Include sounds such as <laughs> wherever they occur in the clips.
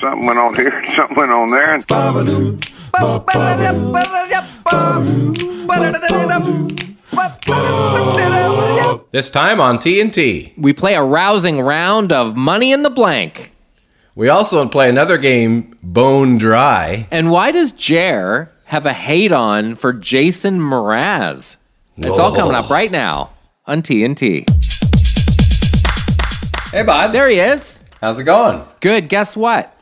Something went on here, <laughs> something went on there. And This time on TNT. We play a rousing round of Money in the Blank. We also play another game, Bone Dry. And why does Jer have a hate on for Jason Mraz? It's all coming up oh. right now on TNT. Hey, bud. There he is. How's it going? Good. Guess what?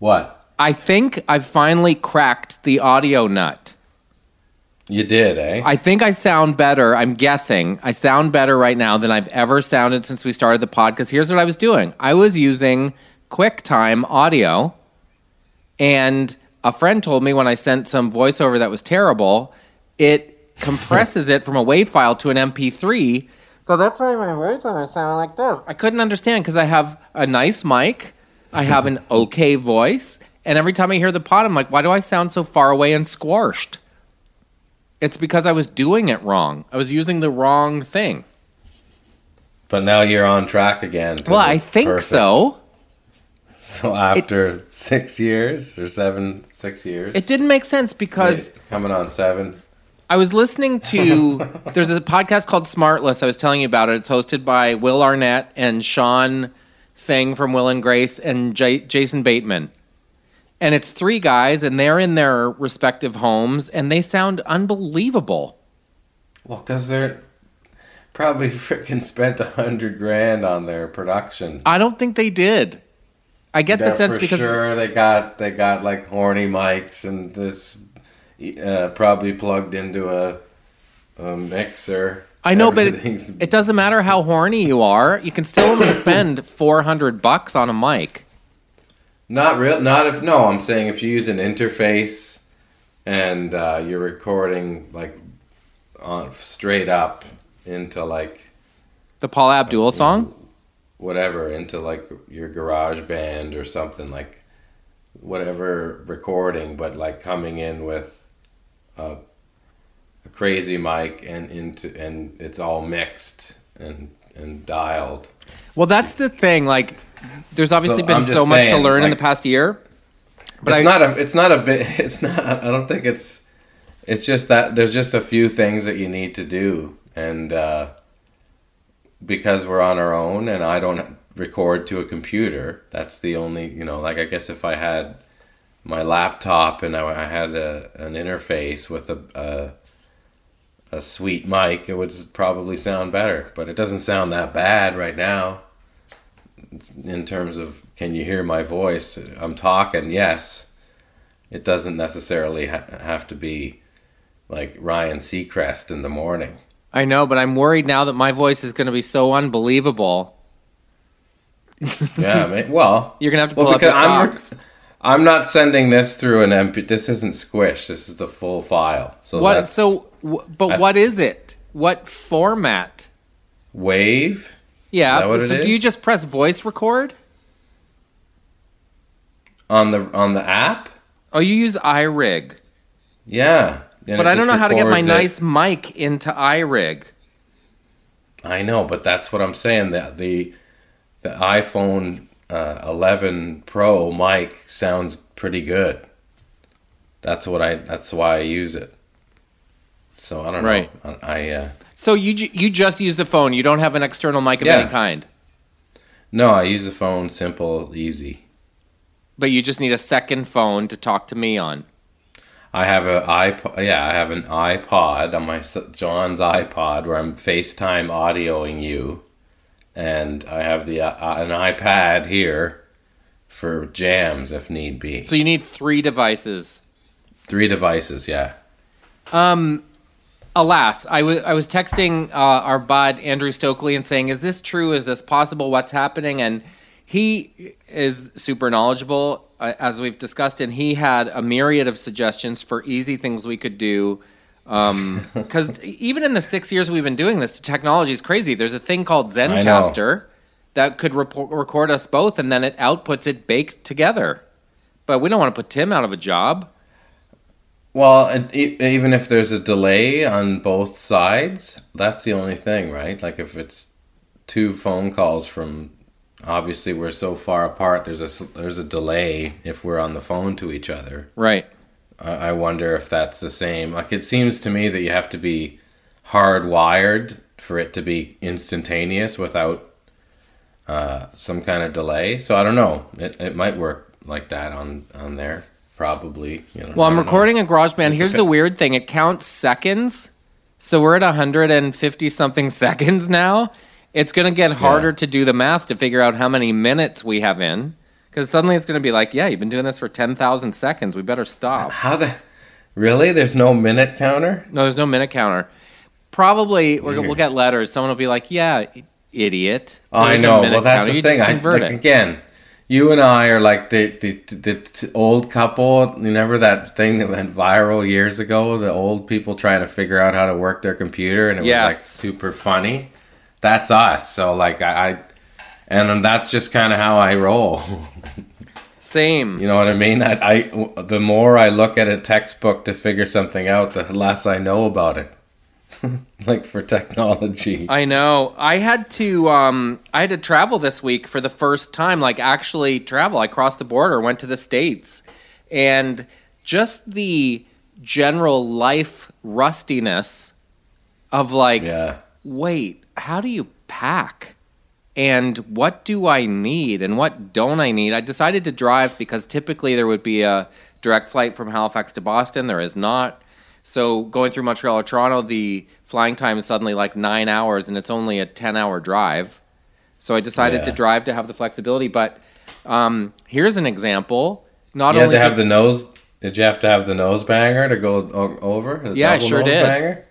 What? I think I've finally cracked the audio nut. You did, eh? I think I sound better. I'm guessing I sound better right now than I've ever sounded since we started the pod. Because here's what I was doing I was using QuickTime audio, and a friend told me when I sent some voiceover that was terrible, it <laughs> compresses it from a WAV file to an MP3. So that's why my voiceover sounded like this. I couldn't understand because I have a nice mic, I have an okay voice, and every time I hear the pod, I'm like, why do I sound so far away and squashed? It's because I was doing it wrong. I was using the wrong thing. but now you're on track again. Well, I think perfect- so. So after six years or seven, six years. It didn't make sense because coming on seven. I was listening to <laughs> there's a podcast called Smartless. I was telling you about it. It's hosted by Will Arnett and Sean Thing from Will and Grace and J- Jason Bateman. And it's three guys and they're in their respective homes and they sound unbelievable. Well, because they're probably freaking spent a hundred grand on their production. I don't think they did. I get the sense for because sure they got they got like horny mics and this uh, probably plugged into a, a mixer. I know, but it, it doesn't matter how horny you are. You can still only spend <coughs> 400 bucks on a mic. Not real. Not if no. I'm saying if you use an interface and uh, you're recording like on straight up into like The Paula Abdul song? whatever into like your GarageBand or something like whatever recording but like coming in with a crazy mic and into and it's all mixed and and dialed Well, that's the thing. Like, there's obviously So, been so much to learn in the past year. But it's I, not a it's not a bit <laughs> it's not i don't think it's it's just that there's just a few things that you need to do and uh because we're on our own and i don't record to a computer that's the only you know like i guess if i had my laptop and i, I had a, an interface with a, a a sweet mic it would probably sound better but it doesn't sound that bad right now in terms of can you hear my voice i'm talking yes it doesn't necessarily ha- have to be like ryan seacrest in the morning I know, but I'm worried now that my voice is going to be so unbelievable. yeah well <laughs> You're going to have to pull well up your because i'm socks. i'm not sending this through an mp this isn't squish this is the full file so What? that's So, w- but I- what is it? What format? wave Yeah. that what it so, do you just press voice record? on the on the app Oh, you use iRig. yeah But I don't know how to get my it. nice mic into iRig. I know, but that's what I'm saying. That the the iPhone uh, 11 Pro mic sounds pretty good. That's what I. That's why I use it. So I don't Right. know. I, uh, So you ju- you just use the phone. You don't have an external mic of Yeah. any kind. no, I use the phone simple, easy. But you just need a second phone to talk to me on. I have a iPod. Yeah, I have an iPod on my John's iPod where I'm FaceTime audioing you, and I have the uh, an iPad here for jams if need be. So you need three devices. Three devices, yeah. Alas, I was texting uh, our bud Andrew Stokely and saying, "Is this true? Is this possible? What's happening?" And he is super knowledgeable, uh, as we've discussed, and he had a myriad of suggestions for easy things we could do. <laughs> Because even in the six years we've been doing this, technology is crazy. There's a thing called. Zencastr that could report, record us both, and then it outputs it baked together. But we don't want to put Tim out of a job. Well, even if there's a delay on both sides, that's the only thing, right? Like if it's two phone calls from obviously we're so far apart. There's a there's a delay if we're on the phone to each other. Right. I, I wonder if that's the same. Like it seems to me that you have to be hardwired for it to be instantaneous without uh, some kind of delay. So I don't know. It, it might work like that on on there. Probably. You know, Well, I'm don't know. recording in GarageBand. Just Here's the weird thing: it counts seconds, so we're at 150 something <laughs> seconds now. It's going to get harder to do the math to figure out how many minutes we have in, because suddenly it's going to be like, yeah, you've been doing this for 10,000 seconds. We better stop. How the really? There's no minute counter. No, there's no minute counter. Probably we're, we'll get letters. Someone will be like, yeah, idiot. Oh, I know. Well, that's counter. the You thing. just I like it. again. You and I are like the, the the the old couple. You remember that thing that went viral years ago? The old people trying to figure out how to work their computer, and it was like super funny. That's us. So like I, I and that's just kind of how I roll. <laughs> Same. You know what I mean? I, I the more I look at a textbook to figure something out, the less I know about it. <laughs> like for technology. I know. I had to um I had to travel this week for the first time, like actually travel. I crossed the border, went to the States. And just the general life rustiness of like yeah. wait, how do you pack? And what do I need and what don't I need? I decided to drive because typically there would be a direct flight from Halifax to Boston. There is not. So going through Montreal or Toronto, the flying time is suddenly like nine hours and it's only a 10 hour drive. So I decided to drive to have the flexibility. But um, here's an example. Not You had only to did- have the nose. Did you have to have the nose banger to go over? The Yeah, I sure nose did. Banger?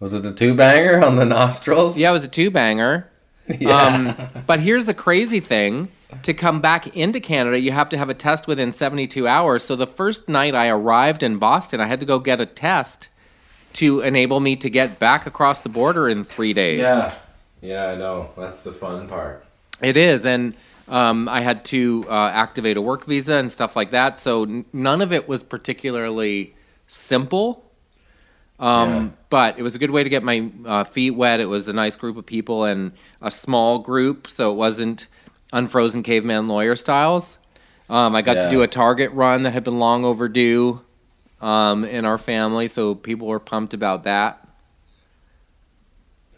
Was it the two banger on the <laughs> nostrils? yeah, it was a two banger. <laughs> Yeah. Um, but here's the crazy thing to come back into Canada, you have to have a test within 72 hours. So the first night I arrived in Boston, I had to go get a test to enable me to get back across the border in three days. yeah. Yeah, I know. That's the fun part. It is. And um, I had to uh, activate a work visa and stuff like that. So n- none of it was particularly simple. Um, Yeah. But it was a good way to get my uh, feet wet. It was a nice group of people and a small group, so it wasn't unfrozen caveman lawyer styles. Um, I got to do a Target run that had been long overdue um, in our family, so people were pumped about that.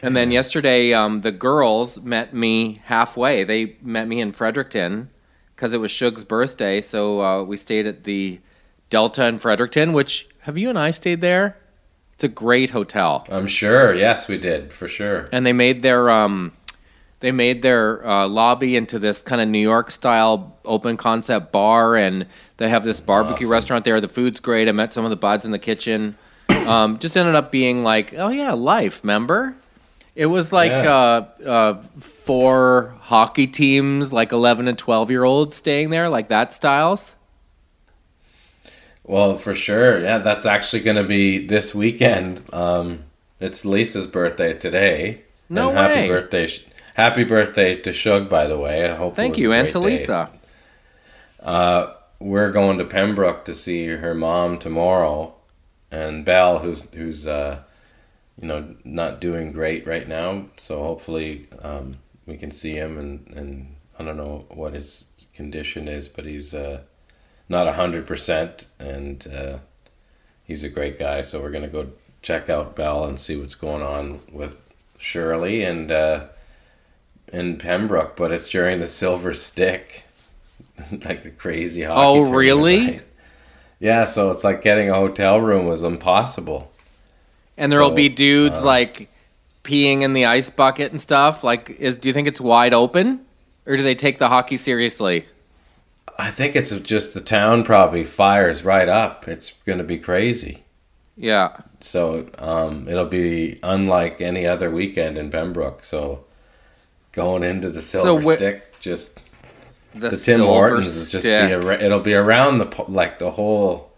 And then yesterday, um, the girls met me halfway. They met me in Fredericton because it was Shug's birthday. So uh, we stayed at the Delta in Fredericton, which have you and I stayed there? It's a great hotel. I'm sure. Yes, we did for sure. And they made their um, they made their uh, lobby into this kind of New York style open concept bar, and they have this barbecue Awesome. restaurant there. The food's great. I met some of the buds in the kitchen. <clears throat> Um, just ended up being like, oh yeah, life. Remember? It was like Yeah. uh, uh, four hockey teams, like eleven and twelve year olds staying there, like that styles. Well, for sure. Yeah, that's actually going to be this weekend. Um, it's Lisa's birthday today. No and happy birthday! Happy birthday to Shug, by the way. I hope. Thank you, and to. Lisa. Uh, we're going to Pembroke to see her mom tomorrow, and Belle, who's who's uh, you know not doing great right now. So hopefully um, we can see him, and and I don't know what his condition is, but he's uh, not a hundred percent, and uh, he's a great guy. So we're gonna go check out Belle and see what's going on with Shirley and uh, in Pembroke, but it's during the Silver Stick, <laughs> like the crazy hockey. Oh, really? night. Yeah, so it's like getting a hotel room was impossible. And there'll So, be dudes uh, like peeing in the ice bucket and stuff. Like, is do you think it's wide open, or do they take the hockey seriously? I think it's just the town probably fires right up. It's going to be crazy. Yeah. So um, it'll be unlike any other weekend in Pembroke. So going into the So Silver wh- Stick, just The, the Tim Hortons is just stick. be ar- it'll be around the like the whole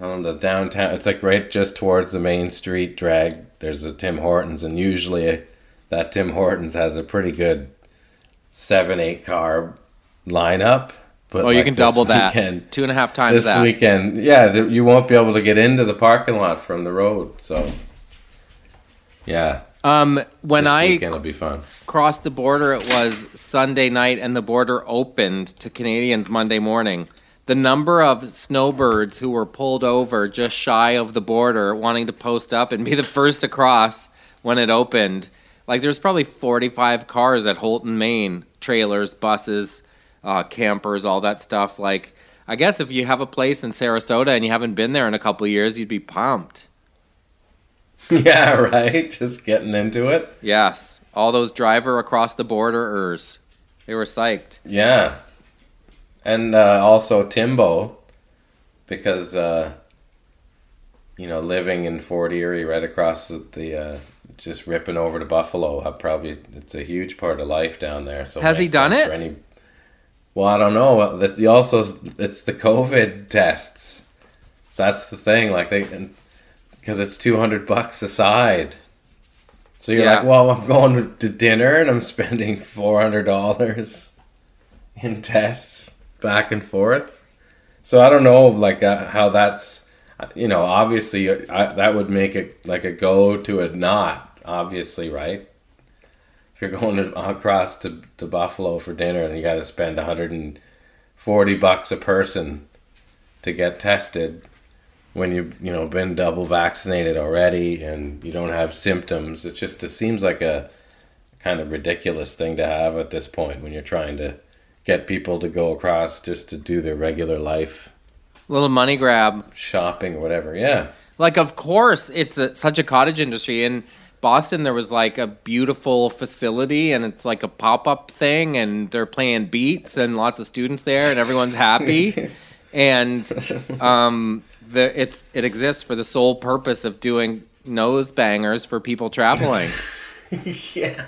know, the downtown. It's like right just towards the main street drag. There's a Tim Hortons, and usually that Tim Hortons has a pretty good seven eight car lineup. But Oh, you can double that. weekend- Two and a half times This that. weekend, yeah, th- you won't be able to get into the parking lot from the road. So, yeah, Um, when This I weekend will be fun. crossed the border, it was Sunday night, and the border opened to Canadians Monday morning. The number of snowbirds who were pulled over just shy of the border, wanting to post up and be the first to cross when it opened. Like there's probably 45 cars at Houlton, Maine, trailers, buses, uh, campers, all that stuff. Like I guess if you have a place in Sarasota and you haven't been there in a couple of years, you'd be pumped. <laughs> Yeah, right. Just getting into it. Yes, all those driver across the borderers, they were psyched. Yeah, and uh, also Timbo, because uh, you know living in Fort Erie, right across the, the uh, just ripping over to Buffalo, I probably it's a huge part of life down there. So Has he done it? Any, well, I don't know. That also it's the COVID tests. That's the thing. Like they, because it's two hundred bucks a side. So you're Yeah. like, well, I'm going to dinner and I'm spending four hundred dollars in tests back and forth. So I don't know, like uh, how that's, you know, obviously I, that would make it like a go to a not, obviously, right? If you're going to, across to, to Buffalo for dinner and you got to spend 140 bucks a person to get tested when you've you know been double vaccinated already and you don't have symptoms, it just it seems like a kind of ridiculous thing to have at this point when you're trying to get people to go across just to do their regular life Little money grab. shopping or whatever. Yeah. Like, of course, it's a, such a cottage industry. In Boston, there was like a beautiful facility, and it's like a pop up thing, and they're playing beats, and lots of students there, and everyone's happy. <laughs> and um, the it's it exists for the sole purpose of doing nose bangers for people traveling. <laughs> Yeah.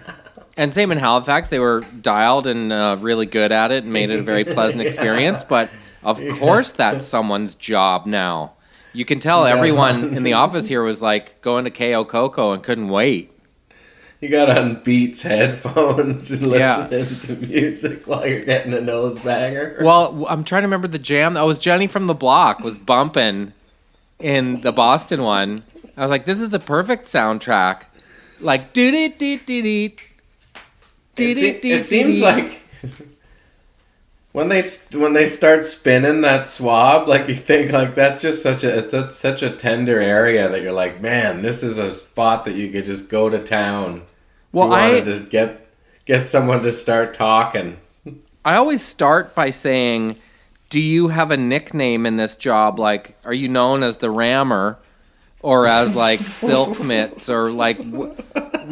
And same in Halifax, they were dialed and uh, really good at it and made it a very pleasant <laughs> experience. But of course, that's someone's job now. You can tell everyone in the <laughs> office here was like going to KO Coco and couldn't wait. You got on Beats headphones and Yeah. listening to music while you're getting a nose banger. Well, I'm trying to remember the jam. That was Jenny from the Block was bumping in the Boston one. I was like, this is the perfect soundtrack. Like, doo doo doo doo doo. it, se- it seems like when they when they start spinning that swab, like you think like that's just such a it's such a tender area that you're like, man, this is a spot that you could just go to town. Well, you wanted I- to get get someone to start talking. I always start by saying, "Do you have a nickname in this job? Like, are you known as the Rammer, or as like <laughs> Silk Mitts, or like, w-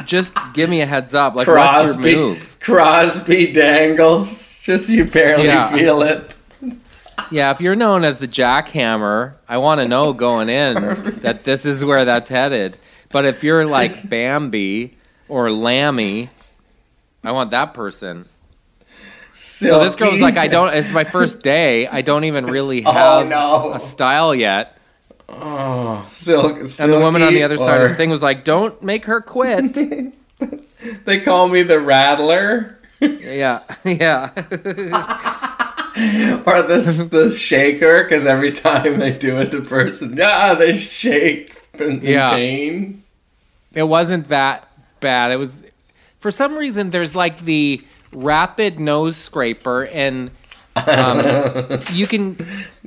just give me a heads up. Like, what's your Crosby, move? Crosby dangles. Just you barely Yeah. feel it. Yeah, if you're known as the Jackhammer, I want to know going in that this is where that's headed. But if you're like Bambi or Lammy, I want that person. So this girl's like, I don't. It's my first day. I don't even really <laughs> Oh, have no. a style yet. Oh, silk. And the woman on the silky, other side of or- the thing was like, "Don't make her quit." <laughs> They call me the Rattler. <laughs> yeah, yeah. or the the shaker because every time they do it, the person ah they shake in, in Yeah. pain. it wasn't that bad. It was for some reason there's like the rapid nose scraper and um, <laughs> you can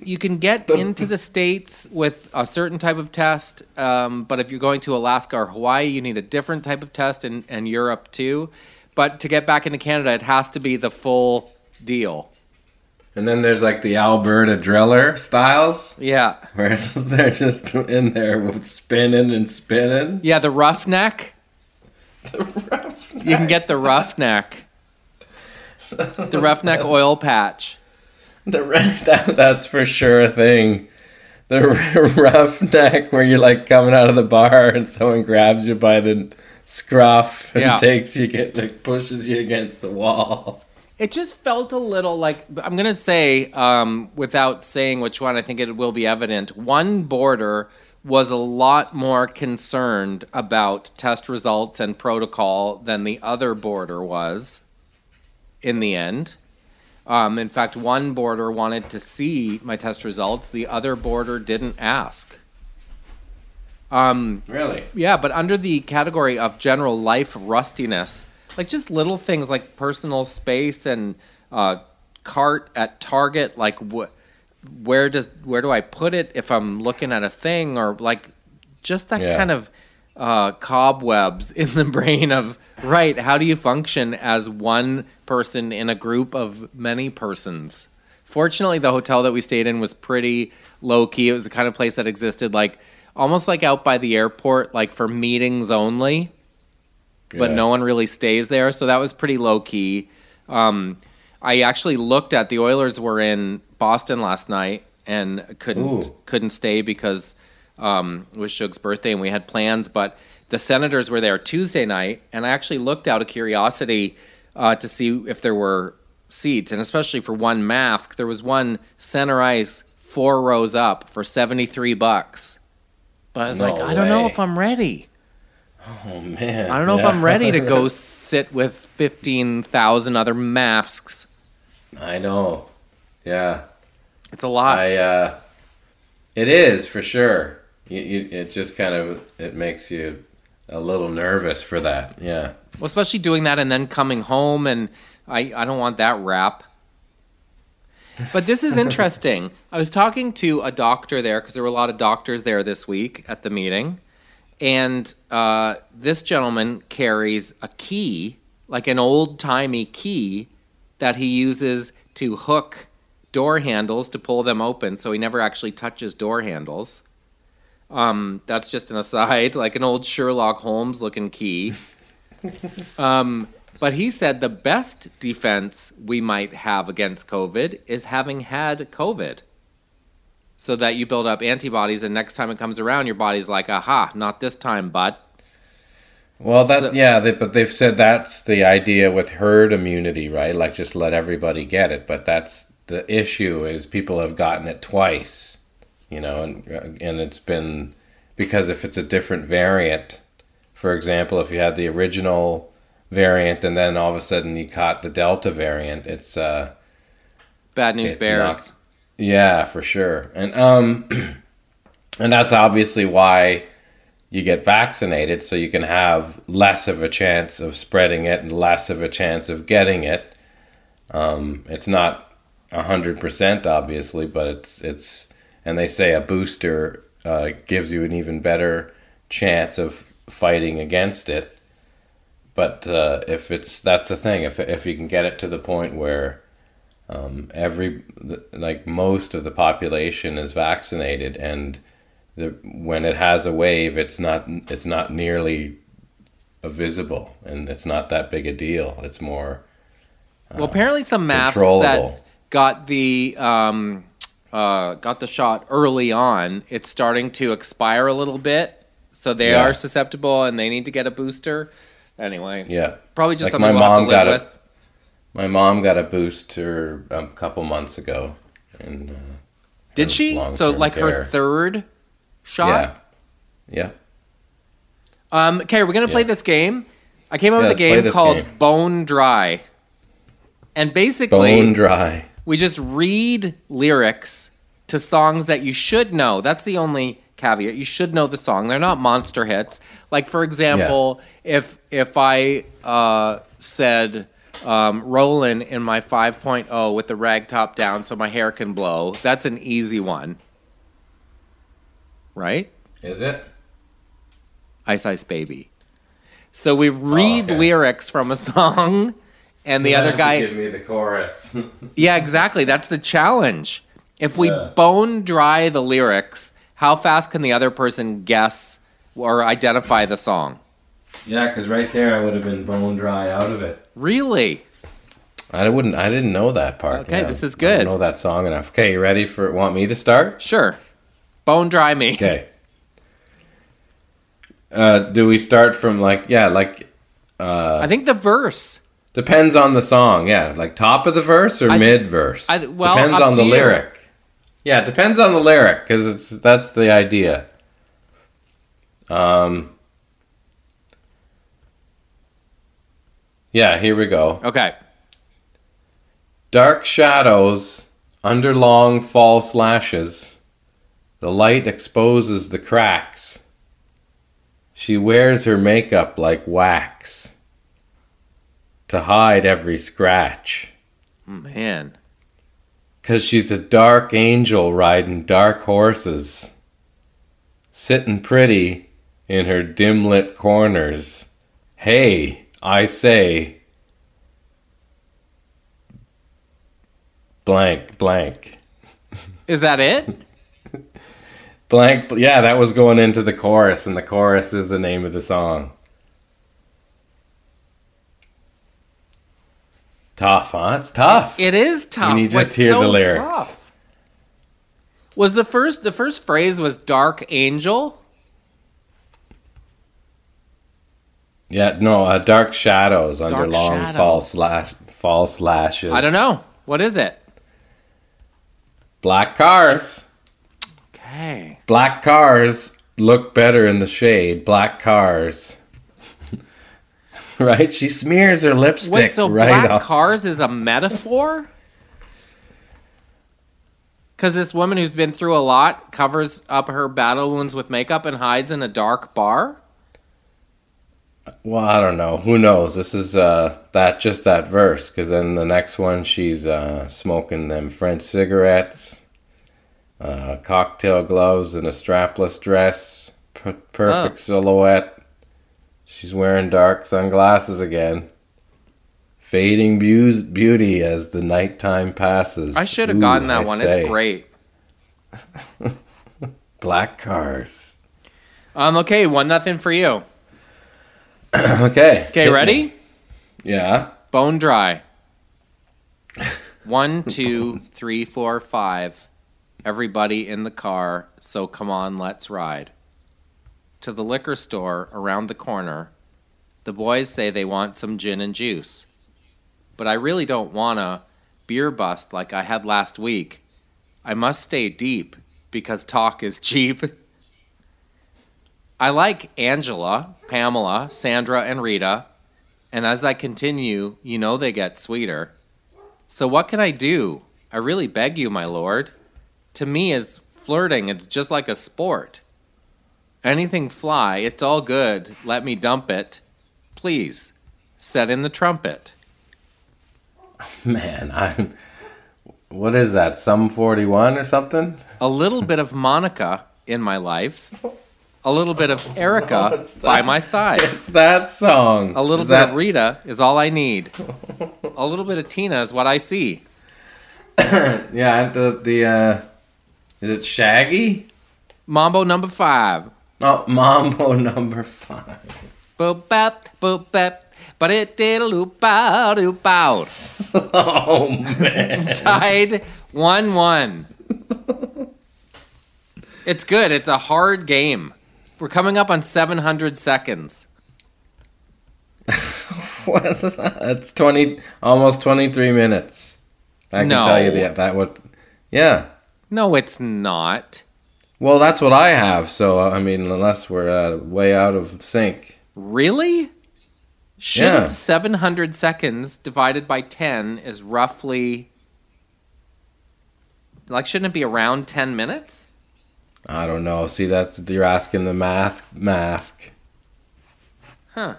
you can get into the states with a certain type of test, um, but if you're going to Alaska or Hawaii, you need a different type of test, and, and Europe too. But to get back into Canada, it has to be the full deal. And then there's like the Alberta driller styles Yeah, where <laughs> they're just in there spinning and spinning. yeah. the roughneck. The roughneck. You can get the roughneck. <laughs> The roughneck oil patch. The <laughs> that, that's for sure a thing. The r- <laughs> roughneck where you're like coming out of the bar and someone grabs you by the scruff and Yeah. takes you get like pushes you against the wall. It just felt a little like I'm gonna say, um, without saying which one, I think it will be evident. One border was a lot more concerned about test results and protocol than the other border was. In the end, um, in fact, one border wanted to see my test results. The other border didn't ask. Um, Really? yeah, but under the category of general life rustiness, like just little things like personal space and uh, cart at Target, like what, where does where do I put it if I'm looking at a thing or like just that Yeah. kind of uh, cobwebs in the <laughs> brain of right. How do you function as one person in a group of many persons? Fortunately, the hotel that we stayed in was pretty low key. It was the kind of place that existed like almost like out by the airport, like for meetings only, but Yeah. no one really stays there. So that was pretty low key. Um, I actually looked at the Oilers were in Boston last night and couldn't Ooh. couldn't stay because um, it was Shug's birthday and we had plans. But the Senators were there Tuesday night, and I actually looked out of curiosity uh, to see if there were seats, and especially for one mask, there was one center ice four rows up for seventy three bucks. But I was No like, I don't know if I'm ready. Oh man. I don't know if I'm ready to <laughs> go sit with fifteen thousand other masks. I know. Yeah. It's a lot. I uh it is for sure. You, you, it just kind of it makes you a little nervous for that. Yeah. Well, especially doing that and then coming home, and I, I don't want that rap. But this is <laughs> interesting. I was talking to a doctor there because there were a lot of doctors there this week at the meeting. And uh, this gentleman carries a key, like an old timey key, that he uses to hook door handles to pull them open. So he never actually touches door handles. Um, that's just an aside, like an old Sherlock Holmes looking key. <laughs> Um, but he said the best defense we might have against COVID is having had COVID. So that you build up antibodies, and next time it comes around, your body's like, aha, not this time, bud. Well, that So- yeah, they, but they've said that's the idea with herd immunity, right? Like just let everybody get it. But that's the issue is people have gotten it twice, you know, and and it's been because if it's a different variant, for example, if you had the original variant and then all of a sudden you caught the Delta variant, it's uh Bad news It's bears. not- yeah, for sure. And um <clears throat> and that's obviously why you get vaccinated so you can have less of a chance of spreading it and less of a chance of getting it. Um it's not a hundred percent obviously, but it's it's and they say a booster uh, gives you an even better chance of fighting against it. But uh, if it's that's the thing, if if you can get it to the point where um, every like most of the population is vaccinated and the when it has a wave it's not it's not nearly visible and it's not that big a deal it's more Well, apparently some masks that got the um, uh, got the shot early on, it's starting to expire a little bit, so they Yeah. are susceptible and they need to get a booster. Anyway, yeah probably just Like something my we'll have to mom got a- with. my mom got a booster a couple months ago and uh, Did she? So like her third shot. yeah yeah Um, okay, we're gonna play Yeah. this game. I came up Yeah, with a game called game. Bone Dry, and basically, bone dry we just read lyrics to songs that you should know. That's the only caveat. You should know the song. They're not monster hits. Like for example, if if I uh, said um, "Rollin' in my 5.0 with the rag top down so my hair can blow," that's an easy one, right? is it Ice Ice Baby. So we read okay. lyrics from a song, and the You other have to guy. give me the chorus <laughs> Yeah, exactly. That's the challenge. If we Yeah. bone dry the lyrics, how fast can the other person guess or identify the song? yeah because right there i would have been bone dry out of it Really? I wouldn't. I didn't know that part. Okay, this is I good. don't know that song enough. Okay, you ready for? Want me to start? Sure. Bone dry me. Okay. Uh, do we start from like yeah, like uh, I think the verse. Depends on the song. Yeah, like top of the verse or mid verse. Well, depends on the you. lyric. Yeah, it depends on the lyric because it's that's the idea. Um. Yeah, here we go. Okay. Dark shadows under long false lashes. The light exposes the cracks. She wears her makeup like wax to hide every scratch. Man. Cause she's a dark angel riding dark horses, sitting pretty in her dim lit corners. Hey, I say, blank, blank. Is that it? <laughs> Blank, yeah, that was going into the chorus, and the chorus is the name of the song. Tough, huh? It's tough. It is tough. When you just It's hear so the lyrics. tough. Was the first the first phrase was dark angel? Yeah, no, uh, dark shadows under Dark long shadows. false lash, false lashes. I don't know. What is it? Black cars. Okay. Black cars look better in the shade. Black cars. <laughs> right? She smears her lipstick Wait, so right black off. cars is a metaphor? Because this woman who's been through a lot covers up her battle wounds with makeup and hides in a dark bar? Well, I don't know. Who knows? This is uh that just that verse because then the next one she's uh smoking them French cigarettes, uh cocktail gloves and a strapless dress, perfect Oh. silhouette. She's wearing dark sunglasses again. Fading beau- beauty as the nighttime passes. I should have gotten that I one. say. It's great. <laughs> Black cars. Um, okay, one nothing for you. <clears throat> okay. Okay, ready? me. Yeah. Bone dry. One, two, three, four, five. Everybody in the car, so come on, let's ride. To the liquor store around the corner. The boys say they want some gin and juice. But I really don't want a beer bust like I had last week. I must stay deep because talk is cheap. I like Angela, Pamela, Sandra, and Rita. And as I continue, you know they get sweeter. So what can I do? I really beg you, my lord. To me, is flirting, it's just like a sport. Anything fly, it's all good. Let me dump it. Please, set in the trumpet. <laughs> Man, I'm. What is that? Sum forty one or something? A little bit of Monica in my life. A little bit of <laughs> Erica What's by my side. It's that song. A little Is bit that, of Rita is all I need. <laughs> A little bit of Tina is what I see. <coughs> Yeah, the the uh, is it Shaggy? Mambo number five. Oh, Mambo <laughs> number five. Boop bap, boop bap, but it did a loop bow doop <laughs> bow. Oh man, <laughs> Tied one one. It's good. It's a hard game. We're coming up on seven hundred seconds. what is that? It's twenty, almost twenty three minutes. I can No. tell you that that what. Yeah, No, it's not. Well, that's what I have. So I mean, unless we're uh, way out of sync. Really? Shouldn't Yeah. seven hundred seconds divided by ten is roughly like shouldn't it be around ten minutes? I don't know. See, that's you're asking the math, math. Huh.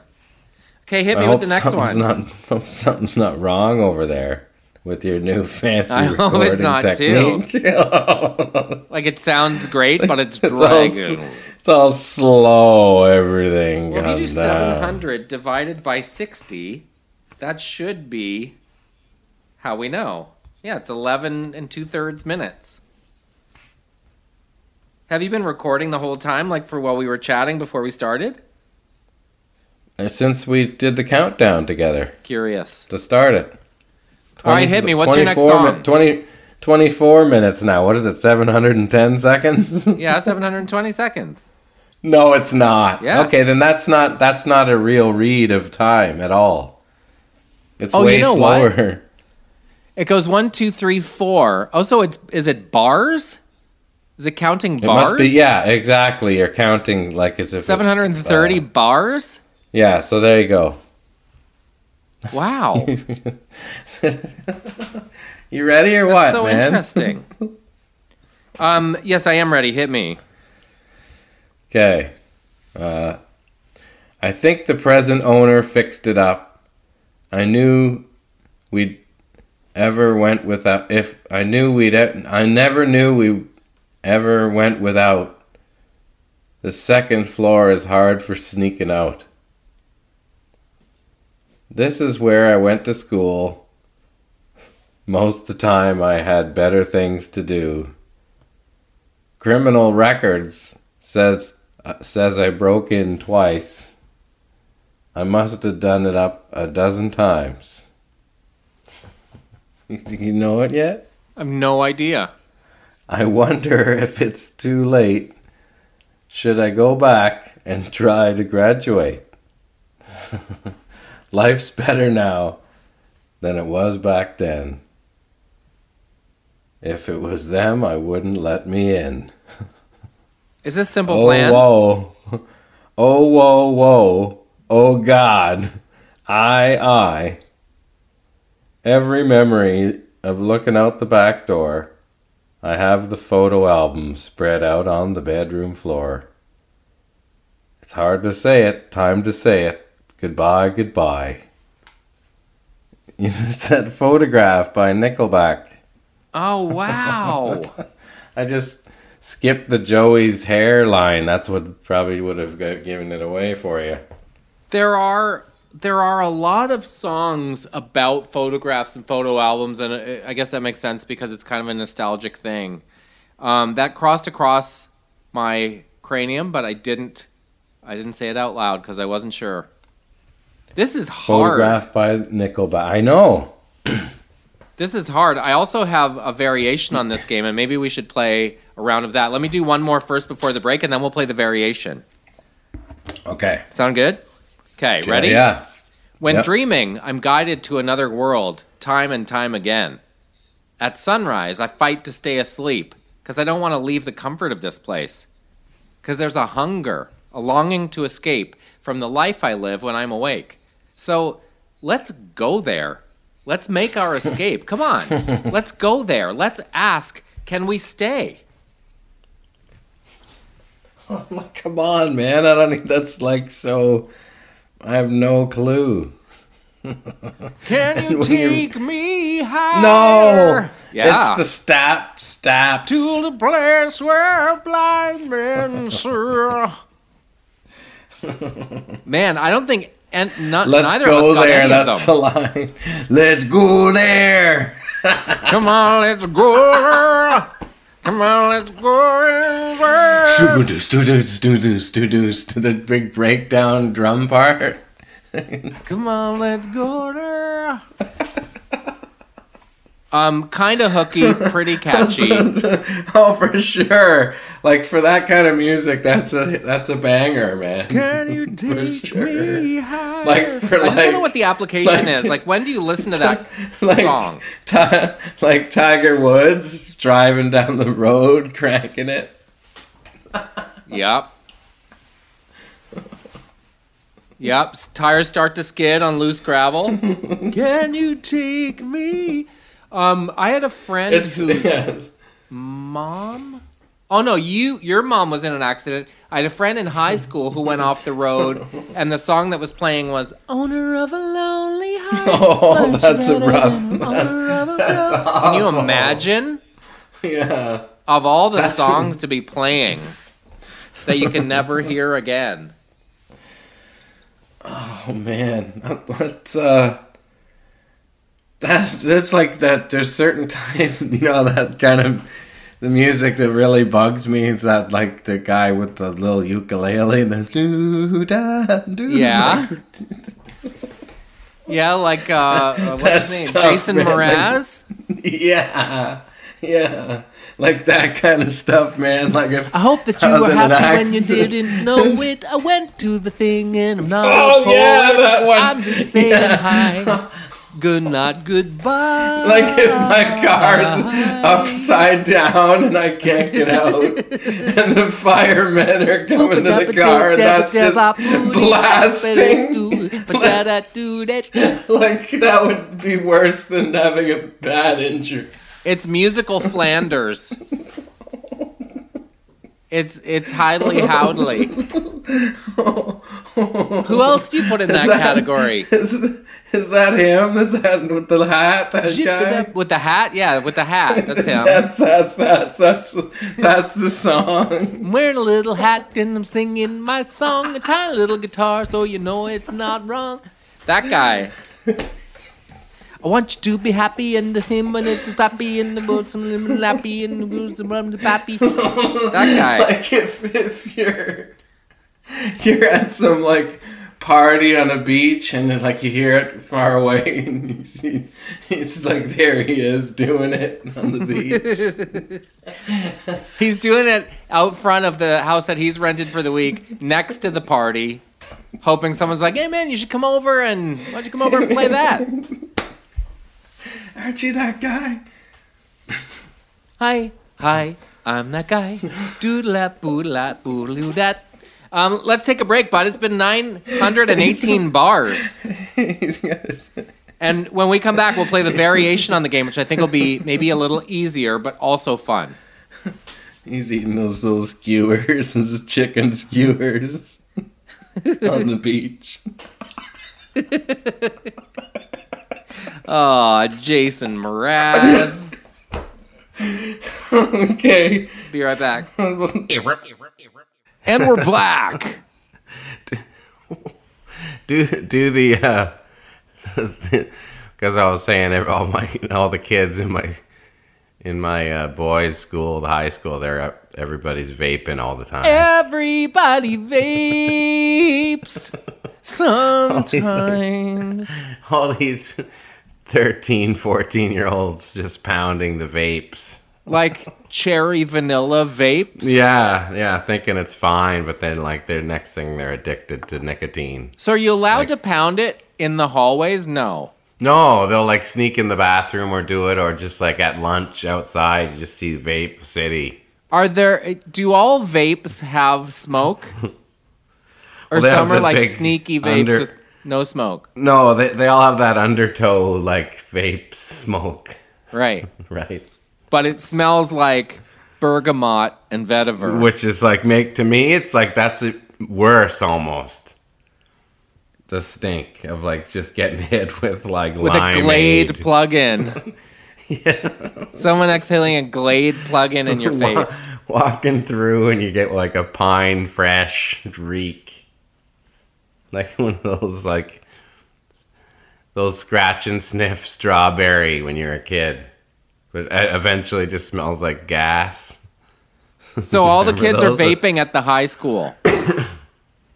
Okay, hit I me hope with the next something's one. Not, <laughs> hope something's not wrong over there with your new <laughs> fancy I hope recording it's not, too. technique. <laughs> <laughs> Like it sounds great, but it's It's all, dragging. it's all slow. Everything. Well, if you do 700 divided by 60, that should be how we know. Yeah, it's 11 and two thirds minutes. Have you been recording the whole time, like for while we were chatting before we started? Uh, since we did the countdown together Curious. to start it. All right, hit me. What's your next 24 mi- song? 20, 24 minutes now. What is it? 710 seconds? <laughs> Yeah, 720 seconds. no, it's not. Yeah. Okay, then that's not that's not a real read of time at all. It's Oh, you way know what? It goes one, two, three, four. Oh, so it's is it bars? Is it counting bars? It must be yeah, exactly. You're counting like as if 730 uh, bars? yeah, so there you go. Wow. <laughs> You ready or what, so man? interesting. <laughs> um, yes, I am ready. Hit me. Okay. Uh, I think the present owner fixed it up. I knew we'd ever went without. If I knew we'd, I never knew we ever went without. The second floor is hard for sneaking out. This is where I went to school. Most the time I had better things to do. Criminal records says uh, says I broke in twice. I must have done it up a dozen times. Do <laughs> you know it yet? I have no idea. I wonder if it's too late. Should I go back and try to graduate? <laughs> Life's better now than it was back then. If it was them, I wouldn't let me in. Is this simple Oh, plan? whoa. Oh, whoa, whoa. Oh, God. I, I. Every memory of looking out the back door. I have the photo album spread out on the bedroom floor. It's hard to say it, time to say it. Goodbye, goodbye. <laughs> It's that photograph by Nickelback. Oh wow. <laughs> I just skipped the Joey's hairline. That's what probably would have given it away for you. there are there are a lot of songs about photographs and photo albums, and uh, I guess that makes sense because it's kind of a nostalgic thing. Um, that crossed across my cranium, but I didn't I didn't say it out loud because I wasn't sure. This is hard. Photographed by Nickelback. I know. <clears throat> This is hard. I also have a variation on this game, and maybe we should play a round of that. Let me do one more first before the break, and then we'll play the variation. Okay. Sound good? Okay, ready? Yeah. When Yep. dreaming, I'm guided to another world, time and time again. At sunrise, I fight to stay asleep because I don't want to leave the comfort of this place. Because there's a hunger, a longing to escape from the life I live when I'm awake. So let's go there. Let's make our <laughs> escape. Come on. Let's go there. Let's ask, can we stay? <laughs> Come on, man. I don't think that's like so. I have no clue. <laughs> Can you when you- take me higher? No. Yeah. It's the stap staps. to the place where blind men see. Man, I don't think and not, Let's neither of us go got there. any That's of the line. <laughs> Let's go there. Come on, let's go. Come on, let's go. Shoo-doo-doo, doo-doo, doo-doo, doo-doo, to the big breakdown drum part. <laughs> Come on, let's go there. Um, kind of hooky, <laughs> pretty catchy. <laughs> oh, for sure. Like for that kind of music, that's a that's a banger, man. Can you <laughs> For take sure. me higher? Like for I just don't know what the application like- is. Like, when do you listen to that like, song? Ti- like Tiger Woods driving down the road, cranking it. Yep. Yep. Tires start to skid on loose gravel. Can you take me? Um, I had a friend It's <laughs> whose yes. mom. Oh no, you your mom was in an accident. I had a friend in high school who went off the road, <laughs> and the song that was playing was "Owner of a Lonely <laughs> Heart." Oh, that's a rough. than owner of a That's road." Can you imagine? Yeah. of all the That's- songs to be playing that you can never hear again. Oh man, what? Uh, that that's like that. There's certain time, <laughs> you know, that kind of the music that really bugs me is that like the guy with the little ukulele and the doo da doo. Yeah. like, <laughs> Yeah, like uh, what's his name? tough, Jason man. Mraz. <laughs> yeah, yeah, like that kind of stuff, man. Like if I hope that you were happy when you didn't know it. I went to the thing and I'm not Oh, a poet. yeah, that one. I'm just saying Yeah. hi. Good night, goodbye. Like if my car's upside down and I can't get out, and the firemen are coming to the car, and that's just blasting. Like that would be worse than having a bad injury. It's musical Flanders. <laughs> It's it's highly howdly. Who else do you put in that, category? Is, is that him? Is that with the hat? That guy? With the hat? Yeah, with the hat. That's <laughs> him. That's that's that's that's that's the song. I'm wearing a little hat and I'm singing my song. A tiny little guitar, so you know it's not wrong. That guy. <laughs> I want you to be happy and the him and it's happy and the boots and the happy and the boots and the happy. <laughs> That guy. <laughs> Like if if you're you're at some like party on a beach and it's like you hear it far away <laughs> and you see it's like there he is doing it on the beach. He's doing it out front of the house that he's rented for the week, next to the party, hoping someone's like, "Hey man, you should come over and why don't you come over and play that?" Aren't you that guy? Hi, hi, I'm that guy. Doodle boodle boodle dat. Um, let's take a break, bud. It's been 918 <laughs> bars. He's got his- And when we come back, we'll play the variation on the game, which I think will be maybe a little easier, but also fun. He's eating those little skewers, <laughs> those chicken skewers <laughs> on the beach. Oh, Jason Mraz. <laughs> Okay. Be right back. <laughs> And we're back. <laughs> do do the uh because I was saying all my all the kids in my in my uh, boys' school, the high school, they're up, everybody's vaping all the time. Everybody vapes sometimes. All these 13, 14 year olds just pounding the vapes. like cherry vanilla vapes. Yeah, yeah, thinking it's fine, but then like the next thing they're addicted to nicotine. So are you allowed Like- to pound it in the hallways? No. No, they'll like sneak in the bathroom or do it, or just like at lunch outside, you just see vape city. Are there do all vapes have smoke? <laughs> Or Well, some are like big sneaky vapes under- with no smoke. No, they they all have that undertow like vape smoke, Right. <laughs> right? But it smells like bergamot and vetiver. Which is like make to me, it's like that's it worse almost. The stink of like just getting <laughs> hit with like with a Glade <laughs> plug-in. yeah. Someone exhaling a Glade plug-in in your face. Walking through and you get like a pine fresh reek. <laughs> Like one of those like those scratch and sniff strawberry when you're a kid. But eventually just smells like gas. So <laughs> all the kids are vaping at the high school. <coughs>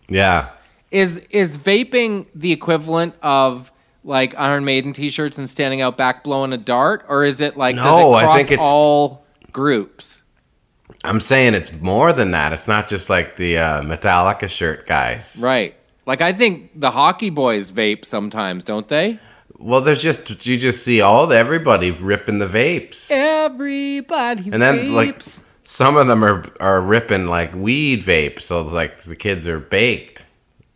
Yeah. Is is vaping the equivalent of like Iron Maiden t-shirts and standing out back blowing a dart, or is it like does No, it I think it's- all groups? I'm saying it's more than that. It's not just like the uh, Metallica shirt guys. Right. Like I think the hockey boys vape sometimes, don't they? Well, there's just you just see all the everybody ripping the vapes, Everybody and then like some of them are are ripping like weed vapes. So it's like the kids are baked.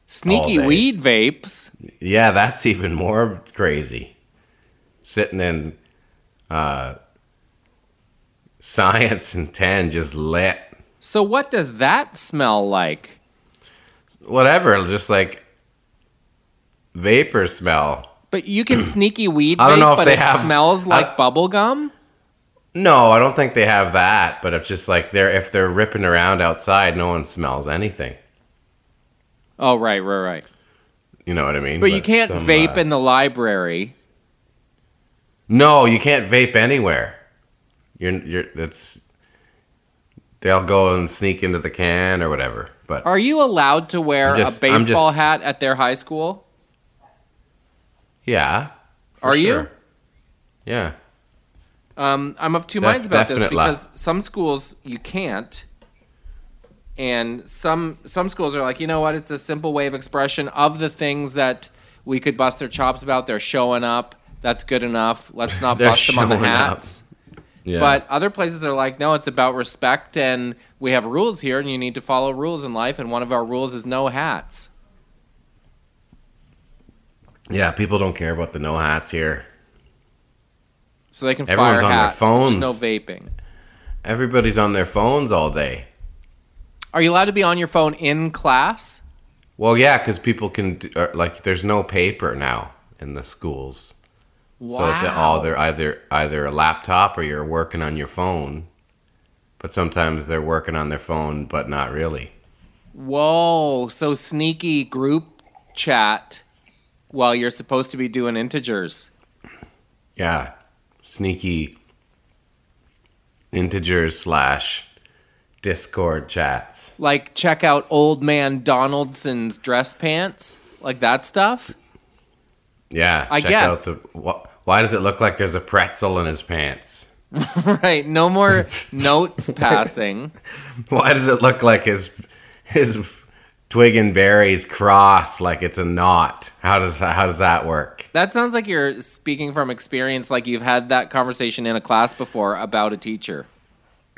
Sneaky weed vapes. Yeah, that's even more crazy. Sitting in uh, science and ten, just lit. So what does that smell like? Whatever, just like vapor smell. But you can <clears throat> sneaky weed I don't vape, know if but they it have- smells like I- bubble gum. No, I don't think they have that. But it's just like they're if they're ripping around outside, no one smells anything. Oh right, right, right. You know what I mean? But you can't some, vape uh, in the library. No, you can't vape anywhere. You're you're it's. They'll go and sneak into the can or whatever. But Are you allowed to wear just- a baseball just- hat at their high school? yeah, Are you? Yeah. Um, I'm of two Def- minds about this because some schools you can't, and some some schools are like, you know what? It's a simple way of expression of the things that we could bust their chops about. They're showing up. That's good enough. Let's not <laughs> bust them on the hats. up. Yeah. But other places are like, no, it's about respect, and we have rules here, and you need to follow rules in life. And one of our rules is no hats. yeah, people don't care about the no hats here. So they can Everyone's fire on their hats. just phones. no vaping. Everybody's on their phones all day. Are you allowed to be on your phone in class? Well, yeah, because people can do, uh, like. There's no paper now in the schools, so it's all they're either either a laptop or you're working on your phone. But sometimes they're working on their phone, but not really. Whoa, so sneaky group chat while you're supposed to be doing integers. Yeah, sneaky integers slash Discord chats. Like check out old man Donaldson's dress pants, like that stuff. Yeah, I guess. Out the, wh- why does it look like there's a pretzel in his pants? <laughs> right, no more <laughs> notes passing. Why does it look like his his twig and berries cross like it's a knot? How does how does that work? That sounds like you're speaking from experience, like you've had that conversation in a class before about a teacher.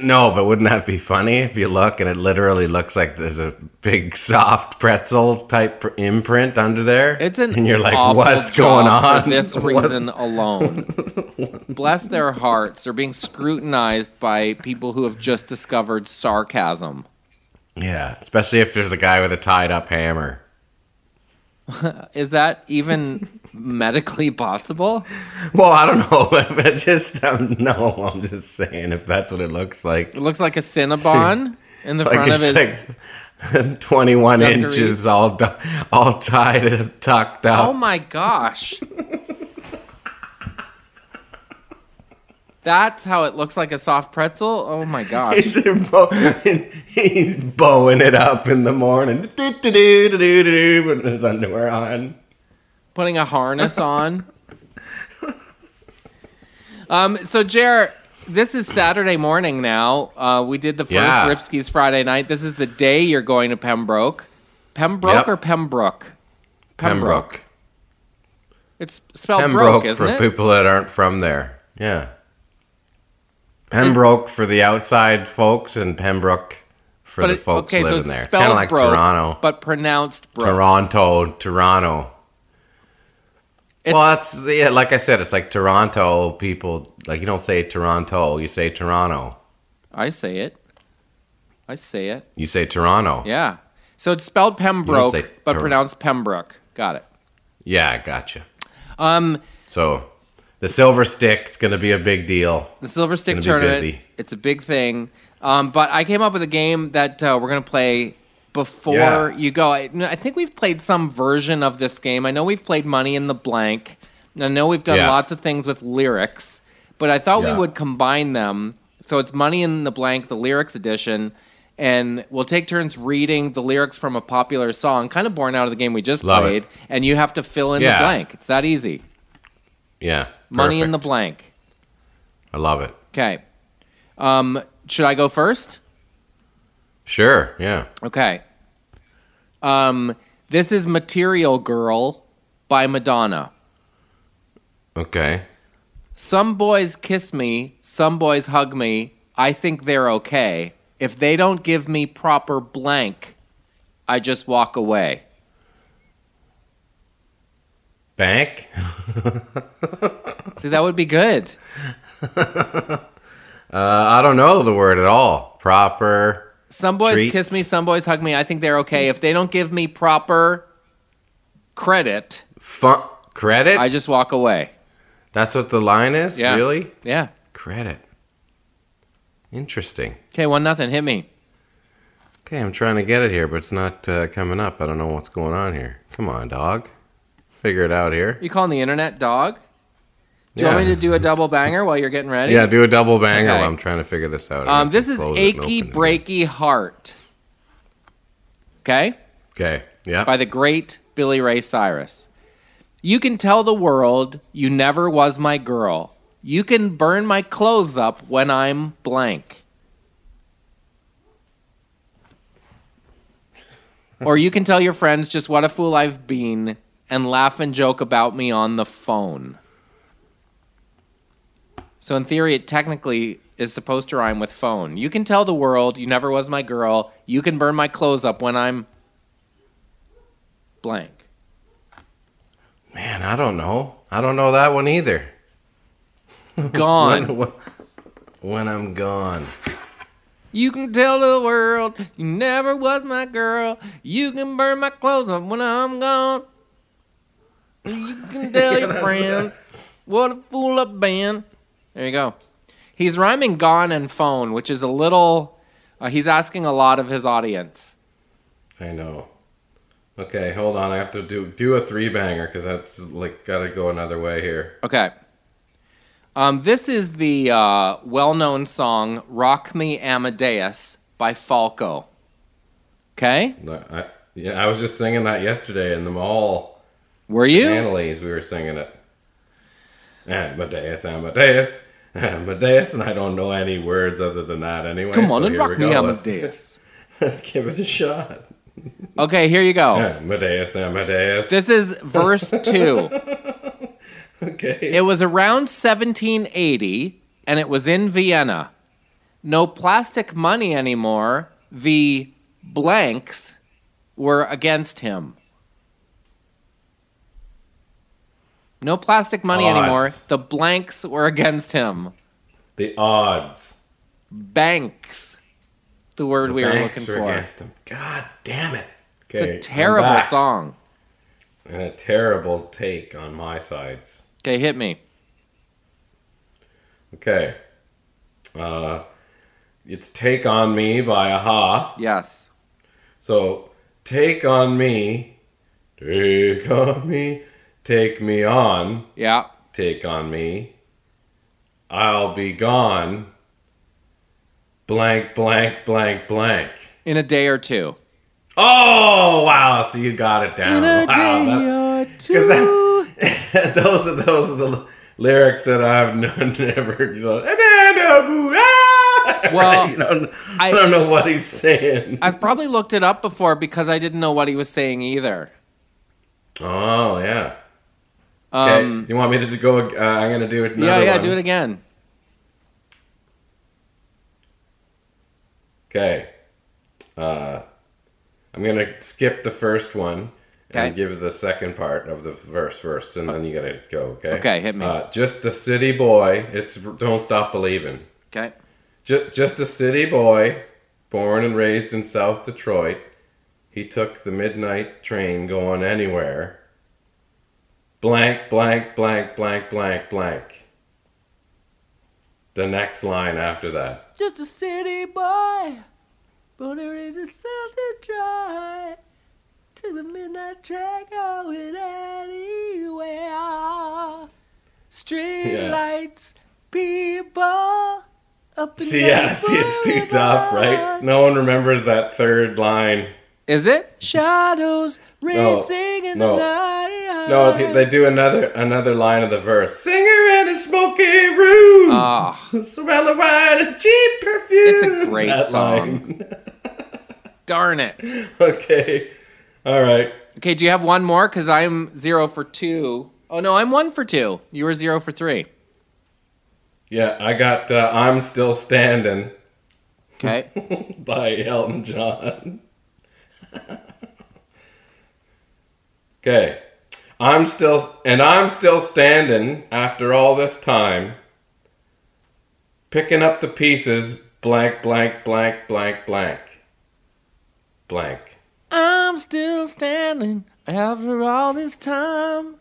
No, but wouldn't that be funny if you look and it literally looks like there's a big <laughs> soft pretzel type imprint under there? It's an and you're like, awful what's going on? for this <laughs> What- reason alone. <laughs> Bless their hearts, they're being scrutinized by people who have just discovered sarcasm. Yeah, especially if there's a guy with a tied up hammer. Is that even medically possible? Well, I don't know, <laughs> but just um, no. I'm just saying if that's what it looks like. It looks like a Cinnabon in the <laughs> Like front of his. like <laughs> 21 dungarees. inches, all du- all tied and tucked up. Oh my gosh. That's how it looks like a soft pretzel. Oh my gosh. He's, bow- he's bowing it up in the morning. Do-do-do-do-do-do, Putting his underwear on. Putting a harness on. Um, so Jer, this is Saturday morning now. Uh, we did the first Yeah. Friday night. This is the day you're going to Pembroke. Pembroke Yep. or Pembroke? Pembroke. It's spelled Pembroke broke, isn't for it? people that aren't from there. Yeah. Pembroke for the outside folks and Pembroke for the it- folks okay, so living it's there. It's kind of like broke, Toronto. but pronounced broke. Toronto, Toronto. It's, well, that's yeah. Like I said, it's like Toronto people. Like you don't say Toronto, you say Toronto. I say it. I say it. You say Toronto. Yeah. So it's spelled Pembroke, but Tor- pronounced Pembroke. Got it. Yeah, I gotcha. Um, So the silver stick is going to be a big deal. the Silver Stick Tournament. busy. It's a big thing. Um, but I came up with a game that uh, we're gonna play before Yeah. you go. I, I think we've played some version of this game. I know we've played Money in the Blank. I know we've done Yeah. lots of things with lyrics, but I thought Yeah. we would combine them. So it's Money in the Blank, the lyrics edition. And we'll take turns reading the lyrics from a popular song, kind of born out of the game we just Love it. played, and you have to fill in the blank. It's that easy. Yeah. Money in the blank. I love it. Okay. Um, should I go first? Sure. Yeah. Okay. Um, this is Material Girl by Madonna. Okay. Some boys kiss me, some boys hug me. I think they're okay. If they don't give me proper blank, I just walk away. Bank. See, that would be good. <laughs> Uh, I don't know the word at all. Proper. Some boys Treats. kiss me, some boys hug me. I think they're okay. If they don't give me proper credit, Fun. Credit. I just walk away. That's what the line is. Yeah. Really. Yeah. Credit. Interesting. Okay, one nothing. Hit me. Okay, I'm trying to get it here, but it's not uh, coming up. I don't know what's going on here. Come on, dog. Figure it out here. You calling the internet dog? Do you want me to do a double banger while you're getting ready? Yeah, do a double banger Okay. while I'm trying to figure this out. Um, this is Achy. Breaky Heart. Okay? Okay. Yeah. By the great Billy Ray Cyrus. You can tell the world you never was my girl. You can burn my clothes up when I'm blank. or you can tell your friends just what a fool I've been and laugh and joke about me on the phone. So, in theory, it technically is supposed to rhyme with phone. You can tell the world you never was my girl. You can burn my clothes up when I'm blank. Man, I don't know. I don't know that one either. <laughs> Gone. When, when I'm gone. You can tell the world you never was my girl. You can burn my clothes up when I'm gone. You can <laughs> tell your friends what a fool I've been. There you go. He's rhyming gone and phone, which is a little. Uh, he's asking a lot of his audience. I know. Okay, hold on. I have to do do a three banger because that's like got to go another way here. Okay. Um, this is the uh, well known song Rock Me Amadeus by Falco. Okay? No, I, yeah, I was just singing that yesterday in the mall. Were you? Annalise, we were singing it. Amadeus, Amadeus, <laughs> Amadeus, and I don't know any words other than that anyway. Come on so and rock me. Let's- Amadeus. <laughs> Let's give it a shot. Okay, here you go. <laughs> Amadeus, Amadeus. This is verse two. okay. It was around 1780 and it was in Vienna. No plastic money anymore. The blanks were against him. No plastic money Odds. anymore. The blanks were against him. the odds. Banks. The word we were Banks looking were for. against him. God damn it. It's Okay, a I'm terrible song. And a terrible take on my sides. Okay, hit me. Okay. Uh, it's Take On Me by a-ha. Yes. So, Take On Me, Take On Me, Take Me On, Yeah. Take On Me, I'll Be Gone, blank, blank, blank, blank. In a day or two. Oh, wow. So you got it down. In wow. that- or <laughs> 'cause that- <laughs> those are those are the lyrics that I've <laughs> never. Ah! You know, Well, you know, I, I- don't know what he's saying. I've probably looked it up before because I didn't know what he was saying either. Oh yeah. Okay. Um, do you want me to go? Uh, I'm gonna do it. yeah, yeah, do it again. Okay. Uh, I'm gonna skip the first one Okay. and give the second part of the verse first, and then you gotta go. Okay. Okay, hit me. Uh, just a city boy. It's don't stop believing. Okay. Just, just a city boy, born and raised in South Detroit. He took the midnight train going anywhere. Blank, blank, blank, blank, blank, blank. The next line after that. Just a city boy, born and raised in South Detroit. To the midnight train going anywhere. Street Yeah. lights, people. Up and See, down yeah, <laughs> see, it's too tough, right? No one remembers that third line. Is it? Shadows racing in no. the night. No, they- do another another line of the verse. Singer in a smoky room. Ah, <laughs> Smell of wine and cheap perfume. It's a great That song. <laughs> darn it. okay. All right. Okay, do you have one more? Because I'm zero for two. Oh, no, I'm one for two. You were zero for three. Yeah, I got uh, I'm Still Standing Okay. <laughs> by Elton John. okay. I'm still and I'm still standing after all this time picking up the pieces blank blank blank blank blank blank. I'm still standing after all this time,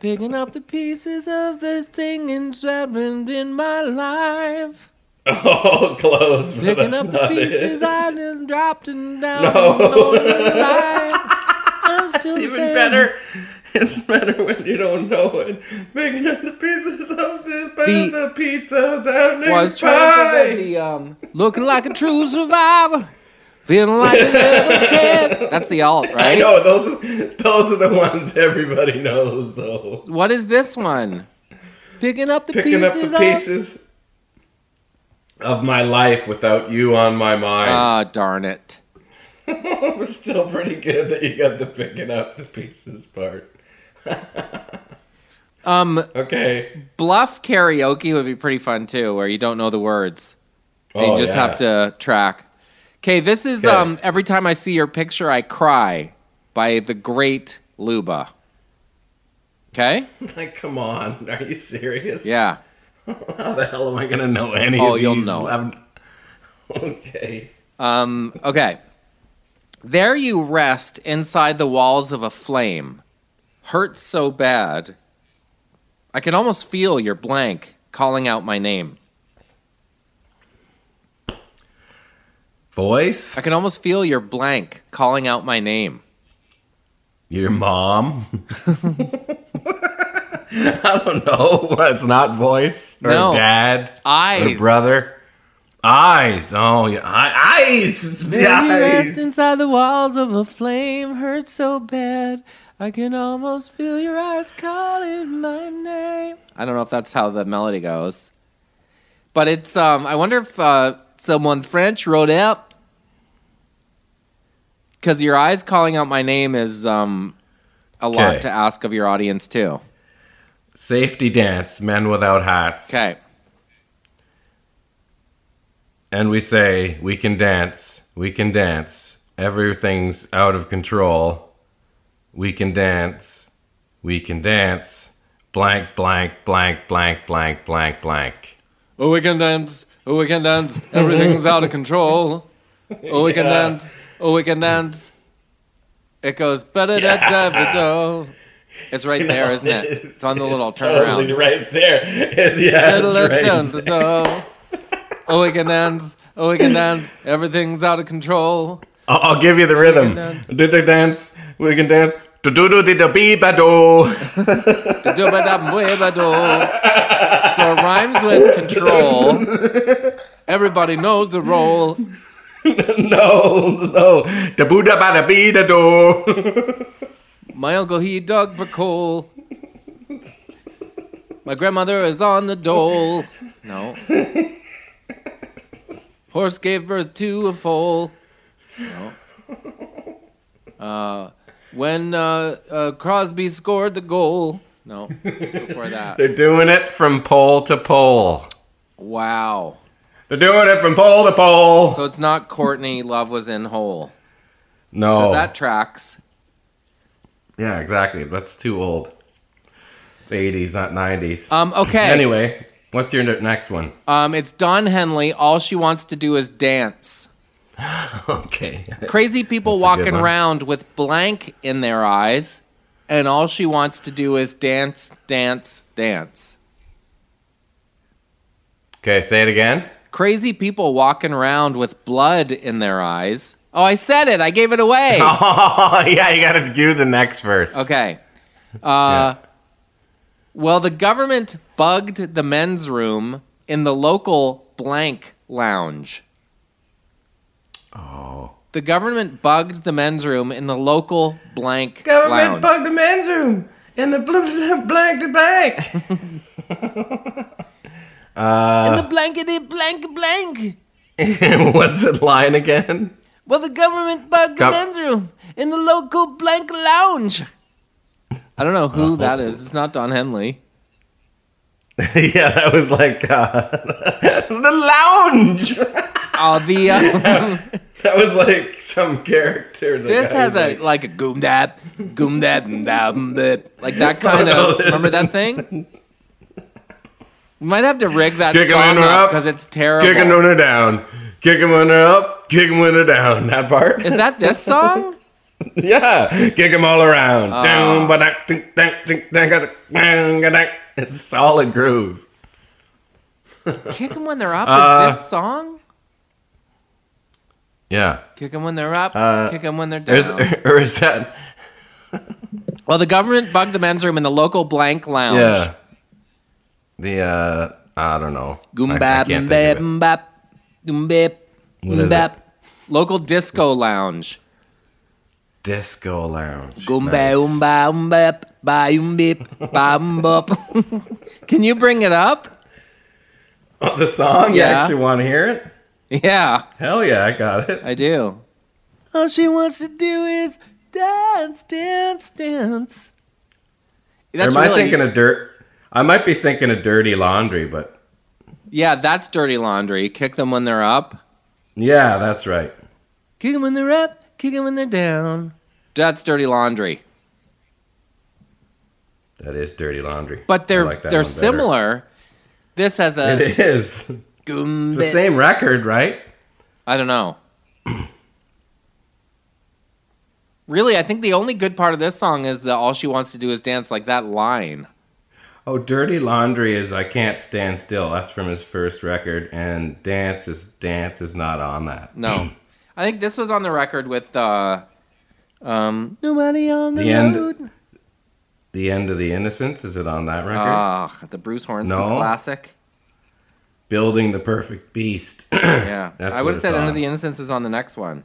picking up the pieces of the things happened in my life. <laughs> Oh, close. but Picking up the not it. pieces I dropped and <laughs> down. No. Along the line. I'm still It's even better. It's better when you don't know it. Picking up the pieces of this pizza pizza down there. Was trying to the um, looking like a true survivor, feeling like a little kid. That's the alt, right? I know those. Those are the ones everybody knows, though. What is this one? Picking up the Picking up pieces the pieces of my life without you on my mind. Ah, darn it. <laughs> it was still pretty good that you got the picking up the pieces part. <laughs> Um, Okay. bluff karaoke would be pretty fun too, where you don't know the words. Oh, you just yeah. have to track. Okay, this is Okay. um every time I see your picture I cry by the great Luba. Okay? <laughs> Like, come on. Are you serious? Yeah. How the hell am I gonna know any Oh, of these? Oh, you'll know. I'm- Okay. Um, okay. There you rest inside the walls of a flame. Hurt so bad. I can almost feel your blank calling out my name. Voice? I can almost feel your blank calling out my name. Your mom? <laughs> I don't know. <laughs> It's not voice or No. dad or Eyes. brother. Eyes. Oh yeah, Eye- eyes. <laughs> The There you rest inside the walls of a flame. Hurt so bad. I can almost feel your eyes calling my name. I don't know if that's how the melody goes. But it's um I wonder if uh someone French wrote it cuz your eyes calling out my name is um a lot Okay. to ask of your audience too. Safety dance. Men without hats. Okay. And we say, we can dance. We can dance. Everything's out of control. We can dance. We can dance. Blank, blank, blank, blank, blank, blank, blank. Oh, we can dance. Oh, we can dance. Everything's out of control. <laughs> Oh, we can dance. Oh, we can dance. It goes better da da da da. It's right there, isn't it? It's on the <laughs> little It's totally turnaround. right there. It's, <laughs> yeah, it's right there. Oh, we can dance. Oh, we can dance. Everything's out of control. I'll, I'll give you the rhythm. dance. Do the dance. We can dance. Do do do do be ba do. Da-da-da-da-da-da. So it rhymes with control. Everybody knows the role. <laughs> No, no. Da boo da ba da be da do. My uncle he dug for coal. My grandmother is on the dole. No. Horse gave birth to a foal. No. Uh, when uh, uh, Crosby scored the goal. No. Before that. They're doing it from pole to pole. Wow. They're doing it from pole to pole. So it's not Courtney Love was in hole. no. Because that tracks. Yeah, exactly. That's too old. It's 80s, not 90s. Um, okay. Anyway, what's your next one? Um, it's Don Henley. All she wants to do is dance. <laughs> Okay. Crazy people walking around with blank in their eyes, and all she wants to do is dance, dance, dance. Okay, say it again. Crazy people walking around with blood in their eyes. Oh, I said it. I gave it away. <laughs> Oh, yeah, you gotta do the next verse. Okay. Uh, Well, the government bugged the men's room in the local blank lounge. Oh. The government bugged the men's room in the local blank lounge. Government lounge. bugged the men's room in the bl- <laughs> bl- blank to blank. <laughs> Uh. in the blankety blank blank. <laughs> What's the line again? Well, the government bugged Gov- the men's room in the local blank lounge. I don't know who that is. It's not Don Henley. <laughs> yeah, that was like uh, <laughs> the lounge. <laughs> Oh, the um, that was like some character. This has a like, like a goom dat, goom dat, and dam that, like that kind of. Remember that thing? We might have to rig that Kick song up because it's terrible. kick him when they're down, kick him when they're up, kick him when they're down. That part. Is that this song? <laughs> Yeah, kick them all around. Down, ba-dak, tink, dank, tink, dank, ga-dak, bang, ga-dak. It's solid groove. Kick 'em when they're up. <laughs> Uh, Is this song? Yeah. Kick 'em when they're up. Uh, kick 'em when they're down. <laughs> or is that? Well, the government bugged the men's room in the local blank lounge. Yeah. The uh, I don't know. Goom I- I bap, can't think bap, of it. bap, doom bap, What mm, is bap. Local disco lounge. Disco lounge. Goom Nice. ba um ba um bap, ba um bip, ba um bop. Can you bring it up? Oh, the song? Yeah. You actually want to hear it? Yeah, Hell yeah, I got it. I do. All she wants to do is dance, dance, dance. or That's am I really, thinking of dirt? I might be thinking of dirty laundry, but yeah, that's dirty laundry. Kick them when they're up. yeah, that's right. Kick them when they're up. Kick them when they're down. That's dirty laundry. That is dirty laundry. But they're like they're similar. This has a It is. goom It's the same record, right? I don't know. really, I think the only good part of this song is that all she wants to do is dance like that line. Oh, Dirty Laundry is I Can't Stand Still. That's from his first record, and Dance is Dance is not on that. No. <clears throat> I think this was on the record with uh um Nobody on the, The end- road. The End of the Innocence is it on that record? Ah, the Bruce Hornsby No. classic. Building the Perfect Beast. <clears throat> Yeah. That's I would have it's said Under on. the Innocence was on the next one.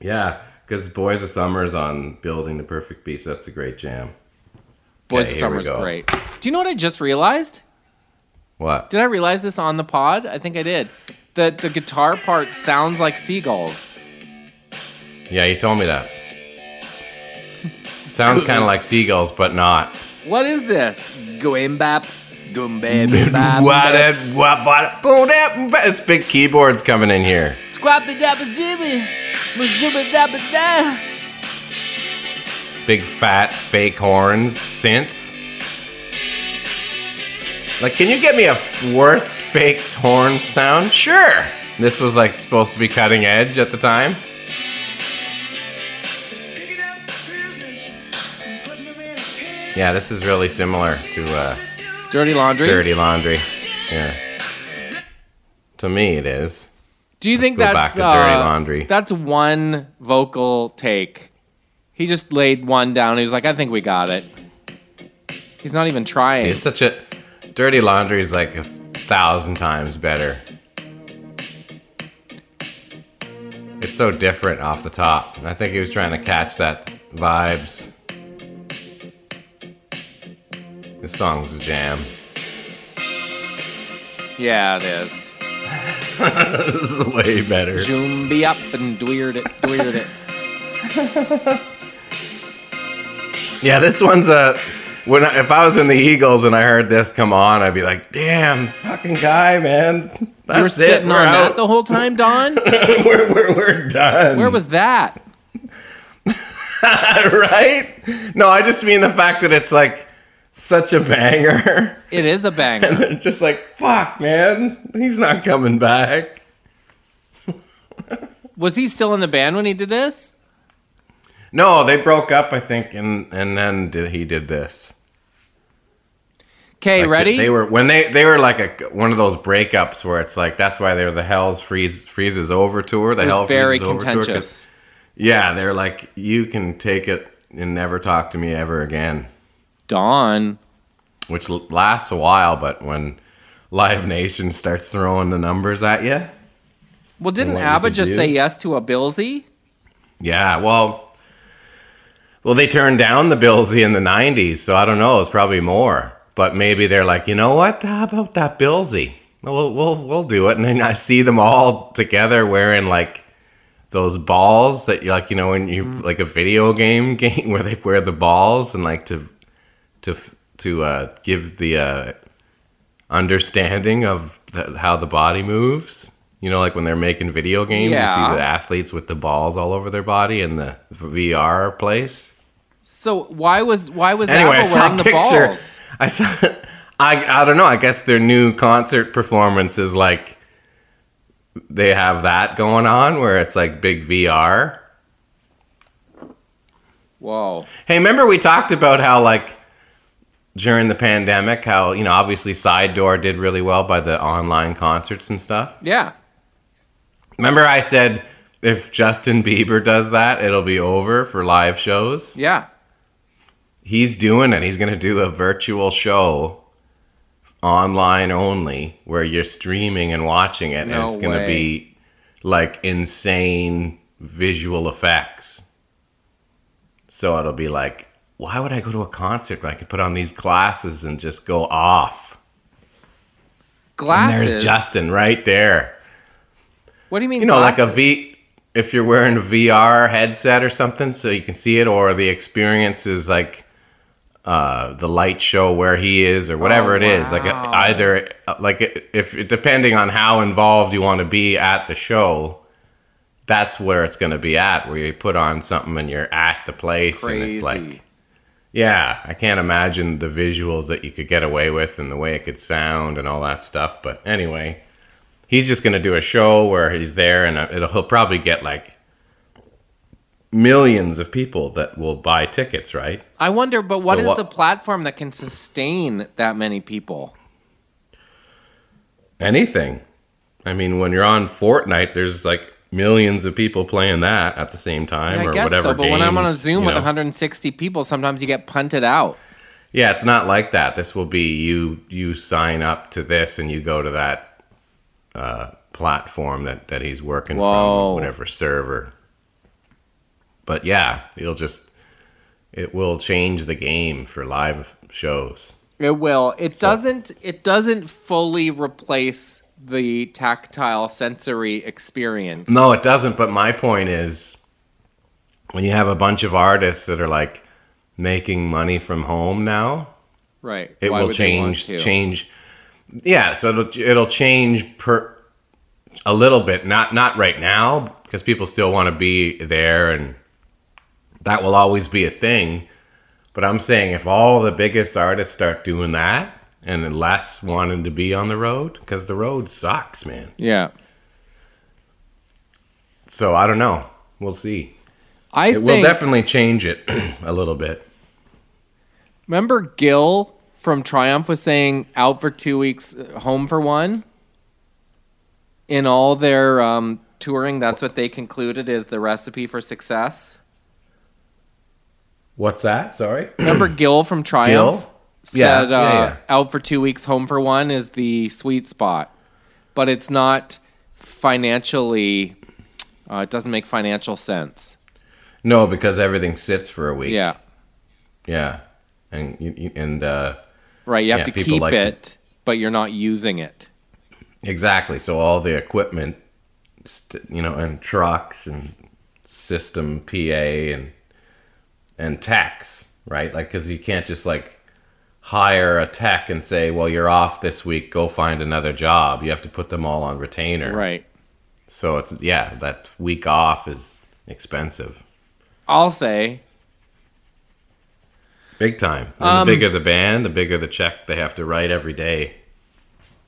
yeah, because Boys of Summer is on Building the Perfect Beast. That's a great jam. Boys Okay, of Summer is great. Do you know what I just realized? What? Did I realize this on the pod? I think I did. That the guitar part sounds like seagulls. Yeah, you told me that. Sounds kind of like seagulls, but not. What is this? Going <laughs> bap, goom bap, bap, What what- what- boom, dap, ba- It's big keyboards coming in here. Squappy dabba jibby, dabba da. Big fat fake horns synth. Like, can you get me a worst fake horn sound? Sure. This was like supposed to be cutting edge at the time. Yeah, this is really similar to uh, Dirty laundry. Dirty Laundry. Yeah. To me, it is. Do you think that's uh, Dirty Laundry. That's one vocal take. He just laid one down. He was like, "I think we got it." He's not even trying. It's such a Dirty Laundry is like a thousand times better. It's so different off the top. And I think he was trying to catch that vibes. This song's a jam. yeah, it is. <laughs> this is way better. Zoom be up and weird it, weird it. Yeah, this one's a. When I, if I was in the Eagles and I heard this come on, I'd be like, "Damn, fucking guy, man! That's You were it. sitting We're on out. that the whole time, Don. <laughs> we're, we're, we're done. Where was that? <laughs> right? No, I just mean the fact that it's like such a banger. It is a banger. It's just like, fuck, man, he's not coming back. Was he still in the band when he did this? No, they broke up, I think, and and then did, he did this. Okay, Like, ready? They were when they they were like a one of those breakups where it's like that's why they were the Hell's freeze freezes over tour. The it Hell very freezes over tour. contentious. Yeah, they're like, you can take it and never talk to me ever again. Don. which lasts a while, but when Live Nation starts throwing the numbers at you, Well, didn't ABBA just do? say yes to a Billsy? yeah, well, well, they turned down the Billsy in the '90s, so I don't know. It's probably more, but maybe they're like, you know what? How about that Billsy? We'll we'll we'll do it, and then I see them all together wearing like those balls that you like, you know, when you mm. like a video game <laughs> game where they wear the balls and like to to to uh, give the uh, understanding of the, how the body moves. You know, like when they're making video games, you see the athletes with the balls all over their body in the VR place. So why was why was Anyway, I saw wearing the picture. balls? <laughs> I saw. I I don't know. I guess their new concert performance is like they have that going on where it's like big VR. Whoa. Hey, remember we talked about how like during the pandemic, how you know obviously Side Door did really well by the online concerts and stuff. Yeah. Remember I said if Justin Bieber does that, it'll be over for live shows. Yeah. He's doing it. He's going to do a virtual show online only where you're streaming and watching it No and it's going to be like insane visual effects. So it'll be like why would I go to a concert when I could put on these glasses and just go off? And Glasses. there's Justin right there. What do you mean? You know, like a V. If you're wearing a VR headset or something, so you can see it, or the experience is like uh, the light show where he is, or whatever Oh, it is. Like wow. either like if depending on how involved you want to be at the show, that's where it's going to be at. Where you put on something and you're at the place, and it's like. Yeah, I can't imagine the visuals that you could get away with and the way it could sound and all that stuff. But anyway, he's just going to do a show where he's there, and uh, it'll, he'll probably get like millions of people that will buy tickets, right? I wonder, but what So is what- the platform that can sustain that many people? Anything. I mean, when you're on Fortnite, there's like millions of people playing that at the same time, I or guess whatever. so, but when I'm on a Zoom with know. 160 people, sometimes you get punted out. Yeah, it's not like that. This will be you. You sign up to this, and you go to that uh, platform that that he's working Whoa. from, whatever server. But yeah, it'll just it will change the game for live shows. It will. It doesn't. It doesn't fully replace the tactile sensory experience. No, it doesn't. But my point is, when you have a bunch of artists that are like making money from home now, Right. it Why will would they want change change yeah so it'll, it'll change per a little bit not not right now because people still want to be there and that will always be a thing but i'm saying if all the biggest artists start doing that and less wanting to be on the road because the road sucks man Yeah. so i don't know we'll see I it think. will definitely change it <clears throat> a little bit remember Gil from Triumph was saying out for two weeks, home for one. In all their um, touring, that's what they concluded is the recipe for success. what's that sorry Remember <clears throat> Gil from Triumph Gil? Yeah, said yeah, uh, yeah. out for two weeks, home for one is the sweet spot, but it's not financially. Uh, it doesn't make financial sense. no because everything sits for a week Yeah, yeah and and uh right. You have to keep like to- it, but you're not using it. Exactly. So all the equipment, you know, and trucks and system PA and and tax, right? Like, because you can't just like hire a tech and say, "Well, you're off this week. Go find another job." You have to put them all on retainer, Right. So it's yeah, that week off is expensive, I'll say big time. And Um, the bigger the band, the bigger the check they have to write every day.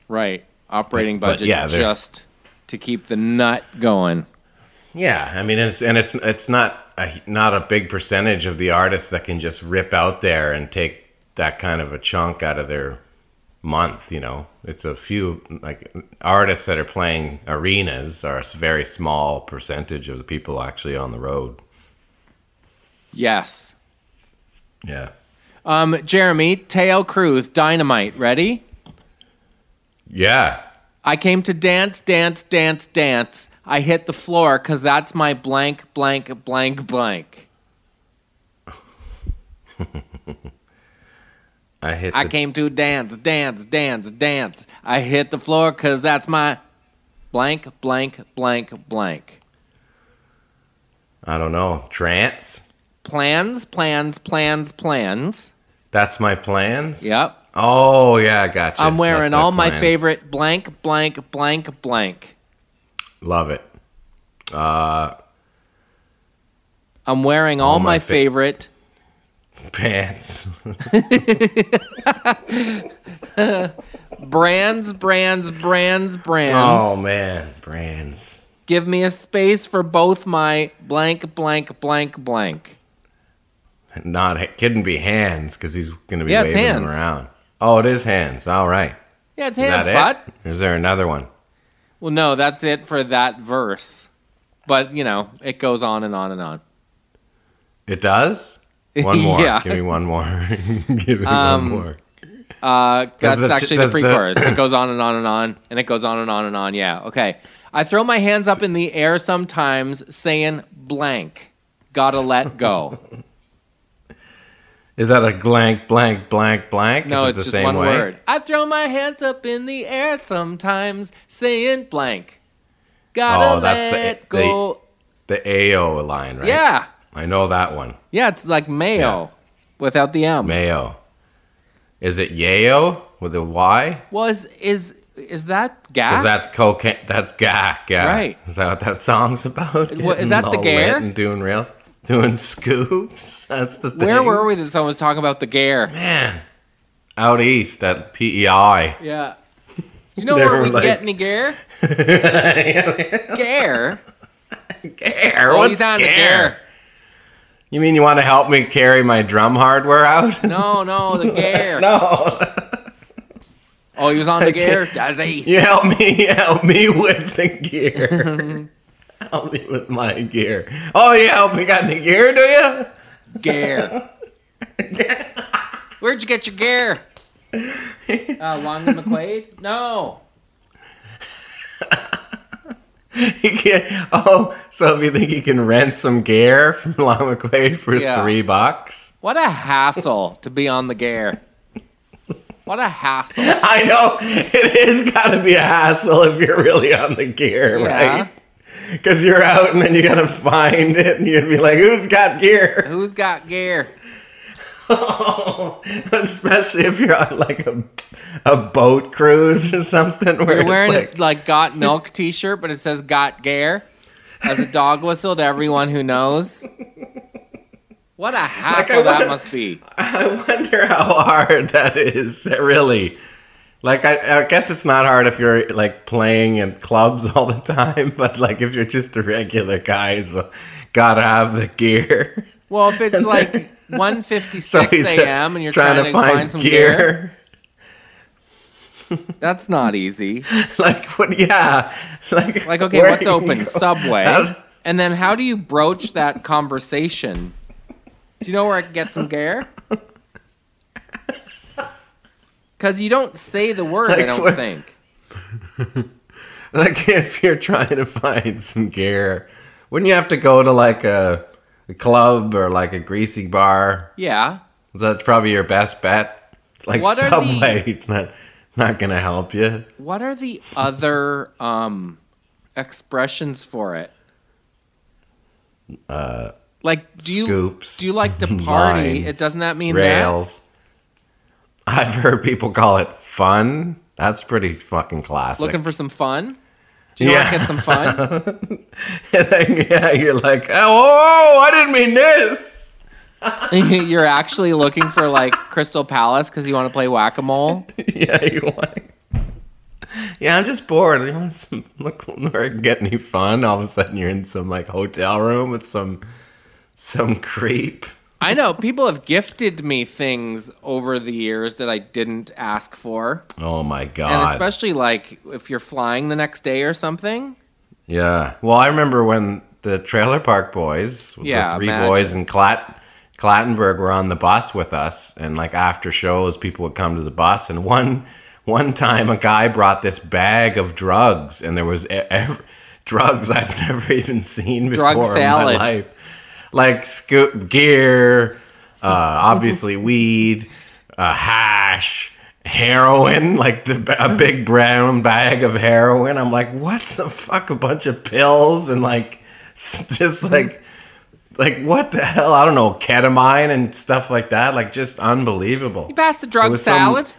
Right. Operating But- but budget yeah, just to keep the nut going. Yeah, I mean, it's and it's it's not a, not a big percentage of the artists that can just rip out there and take that kind of a chunk out of their month. You know, it's a few like artists that are playing arenas are a very small percentage of the people actually on the road. Yes. Yeah, Um, Jeremy, Taio Cruz, Dynamite, ready? yeah. I came to dance, dance, dance, dance. I hit the floor because that's my blank, blank, blank, blank. <laughs> I hit. I the, came to dance, dance, dance, dance. I hit the floor because that's my blank, blank, blank, blank. I don't know trance. Plans, plans, plans, plans. That's my plans. Yep. Oh yeah, I gotcha. I'm wearing That's all my favorite blank, blank, blank, blank. Love it. Uh, I'm wearing all, All my my fa- favorite. Pants. brands, brands, brands, brands. Oh man, brands. Give me a space for both my blank, blank, blank, blank. Not it couldn't be hands because he's gonna be Yeah, waving them around. Oh, it is hands. All right. Yeah, it's hands, bud. it? Is there another one? Well, no, that's it for that verse. But you know, it goes on and on and on. It does. One more. <laughs> Yeah. Give me one more. <laughs> Give me Um, one more. Uh, that's the- actually the the- pre-chorus. it goes on and on and on, and it goes on and on and on. Yeah, okay. I throw my hands up in the air sometimes, saying blank. Gotta let go. <laughs> Is that a blank, blank, blank, blank? No, it it's the just same one way? word. I throw my hands up in the air sometimes, saying blank. Gotta Oh, that's let the- go. The AO line, right? Yeah, I know that one. yeah. It's like mayo without the M. Mayo. Is it yayo with a Y? Was is is that gas? Because that's cocaine. That's gack. Yeah. Right. Is that what that song's about? What- is that the Gare? And doing rails, doing scoops. <laughs> That's the thing. Where were we that someone was talking about the gare? Man, out east at PEI. Yeah. you <laughs> know where we can like- get any gear? <laughs> gear? Gear? Oh, What's he's on the gear? You mean you want to help me carry my drum hardware out? <laughs> No, no, the gear. <laughs> no. Oh, he was on the gear? Does he? You help me help me with the gear. <laughs> help me with my gear. Oh, you help me got the gear, do you? Gear. Where'd you get your gear? Uh, Long and McQuade? No. <laughs> He can, oh, so you think you can rent some gear from <laughs> Long McQuade for Yeah. three bucks? What a hassle to be on the gear. What a hassle. <laughs> I know it is got to be a hassle if you're really on the gear, Yeah. right? Because you're out and then you gotta find it, and you'd be like, "Who's got gear?" Who's got gear? <laughs> Especially if you're on like a a boat cruise or something where You're wearing like, a like got milk t-shirt, but it says got gear as a dog whistle to everyone who knows. What a <laughs> hassle that wanna- must be. I wonder how hard that is, really. Like, I, I guess it's not hard if you're like playing in clubs all the time, but like if you're just a regular guy, so gotta have the gear. Well, if it's <laughs> like 1:56 <laughs> he's, uh, a.m. and you're trying, to find, some gear, <laughs> that's not easy. <laughs> like, what? Yeah, like, Like, okay, what's open? Subway. How- And then how do you broach that conversation? Do you know where I can get some gear? Because you don't say the word, I don't what- think. Like if you're trying to find some gear, wouldn't you have to go to like a, a club or like a greasy bar? Yeah. That's probably your best bet. Like What are the- Subway, it's not not gonna help you. What are the other um, expressions for it? Uh, like, do you Scoops, do you like to <laughs> party? lines, it doesn't that mean rails. I've heard people call it fun. That's pretty fucking classic. Looking for some fun? Do you Yeah. where I get some fun? <laughs> And then, yeah, you're like, oh, I didn't mean this. <laughs> You're actually looking for like Crystal Palace because you want to play whack a mole. <laughs> yeah, you want. Yeah, I'm just bored. You want some look I get any fun? All of a sudden, you're in some like hotel room with some some creep. I know people have gifted me things over the years that I didn't ask for, Oh my god! and especially like if you're flying the next day or something. yeah. Well, I remember when the Trailer Park Boys, Yeah, the three imagine. boys in Clat Clattenburg, were on the bus with us, and like after shows, people would come to the bus, and one one time a guy brought this bag of drugs, and there was e- drugs I've <laughs> never even seen before Drug in my life. Like scoop gear, uh, obviously <laughs> weed, uh, hash, heroin, <laughs> like the, a big brown bag of heroin. I'm like, what the fuck? A bunch of pills and like just like like what the hell? I don't know, ketamine and stuff like that. Like just unbelievable. You passed the drug was some- salad.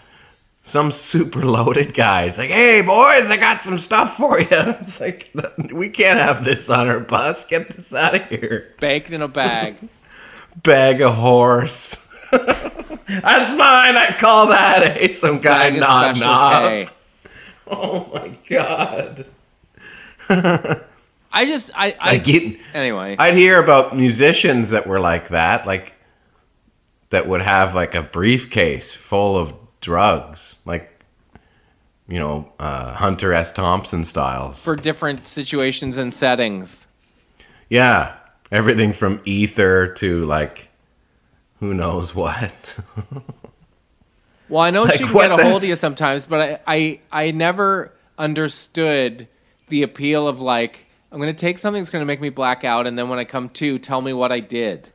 Some super loaded guy. It's like, hey boys, I got some stuff for you. <laughs> It's like we can't have this on our bus. Get this out of here. baked in a bag. <laughs> bag of horse. <laughs> That's mine. I call that. Hey, some guy nodding off. Oh my god. I just I I Like you, anyway. I'd hear about musicians that were like that, like that would have like a briefcase full of drugs, like you know, uh, Hunter S. Thompson styles. for different situations and settings. yeah, everything from ether to like who knows what. <laughs> Well, I know Like, she can get a the- hold of you sometimes, but I, I I never understood the appeal of like I'm gonna take something that's gonna make me black out, and then when I come to, tell me what I did.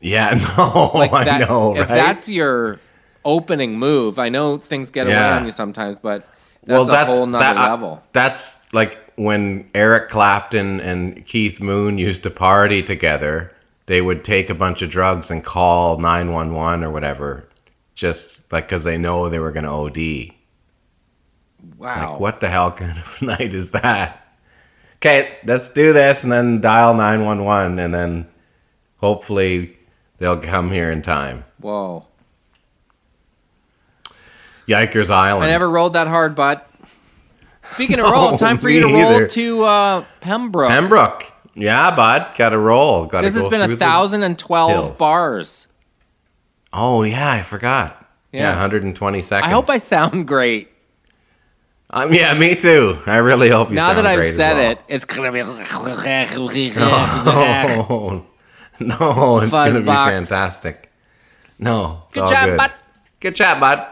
yeah, <laughs> no, Like I that, know, if right? that's your opening move, I know things get away Yeah. you sometimes, but that's, a whole nother that- uh, level. That's like when Eric Clapton and Keith Moon used to party together. They would take a bunch of drugs and call nine one one or whatever, just like because they know they were going to OD. Wow. Like, what the hell kind of <laughs> night is that? Okay, let's do this, and then dial nine one one, and then hopefully they'll come here in time. Whoa. Yikers Island. I never rolled that hard, but Speaking of <laughs> roll, time for you to roll either. to uh, Pembroke. Pembroke. Yeah, bud. Got to roll. Got to this go has been a thousand and twelve bars. Oh yeah, I forgot. Yeah, Yeah. 120 seconds. I hope I sound great. Um, yeah, me too. I really hope you now that I've said well. it, it's gonna be. <laughs> Oh, <laughs> no, it's going to be fantastic. No. Good job, bud. Good job, bud.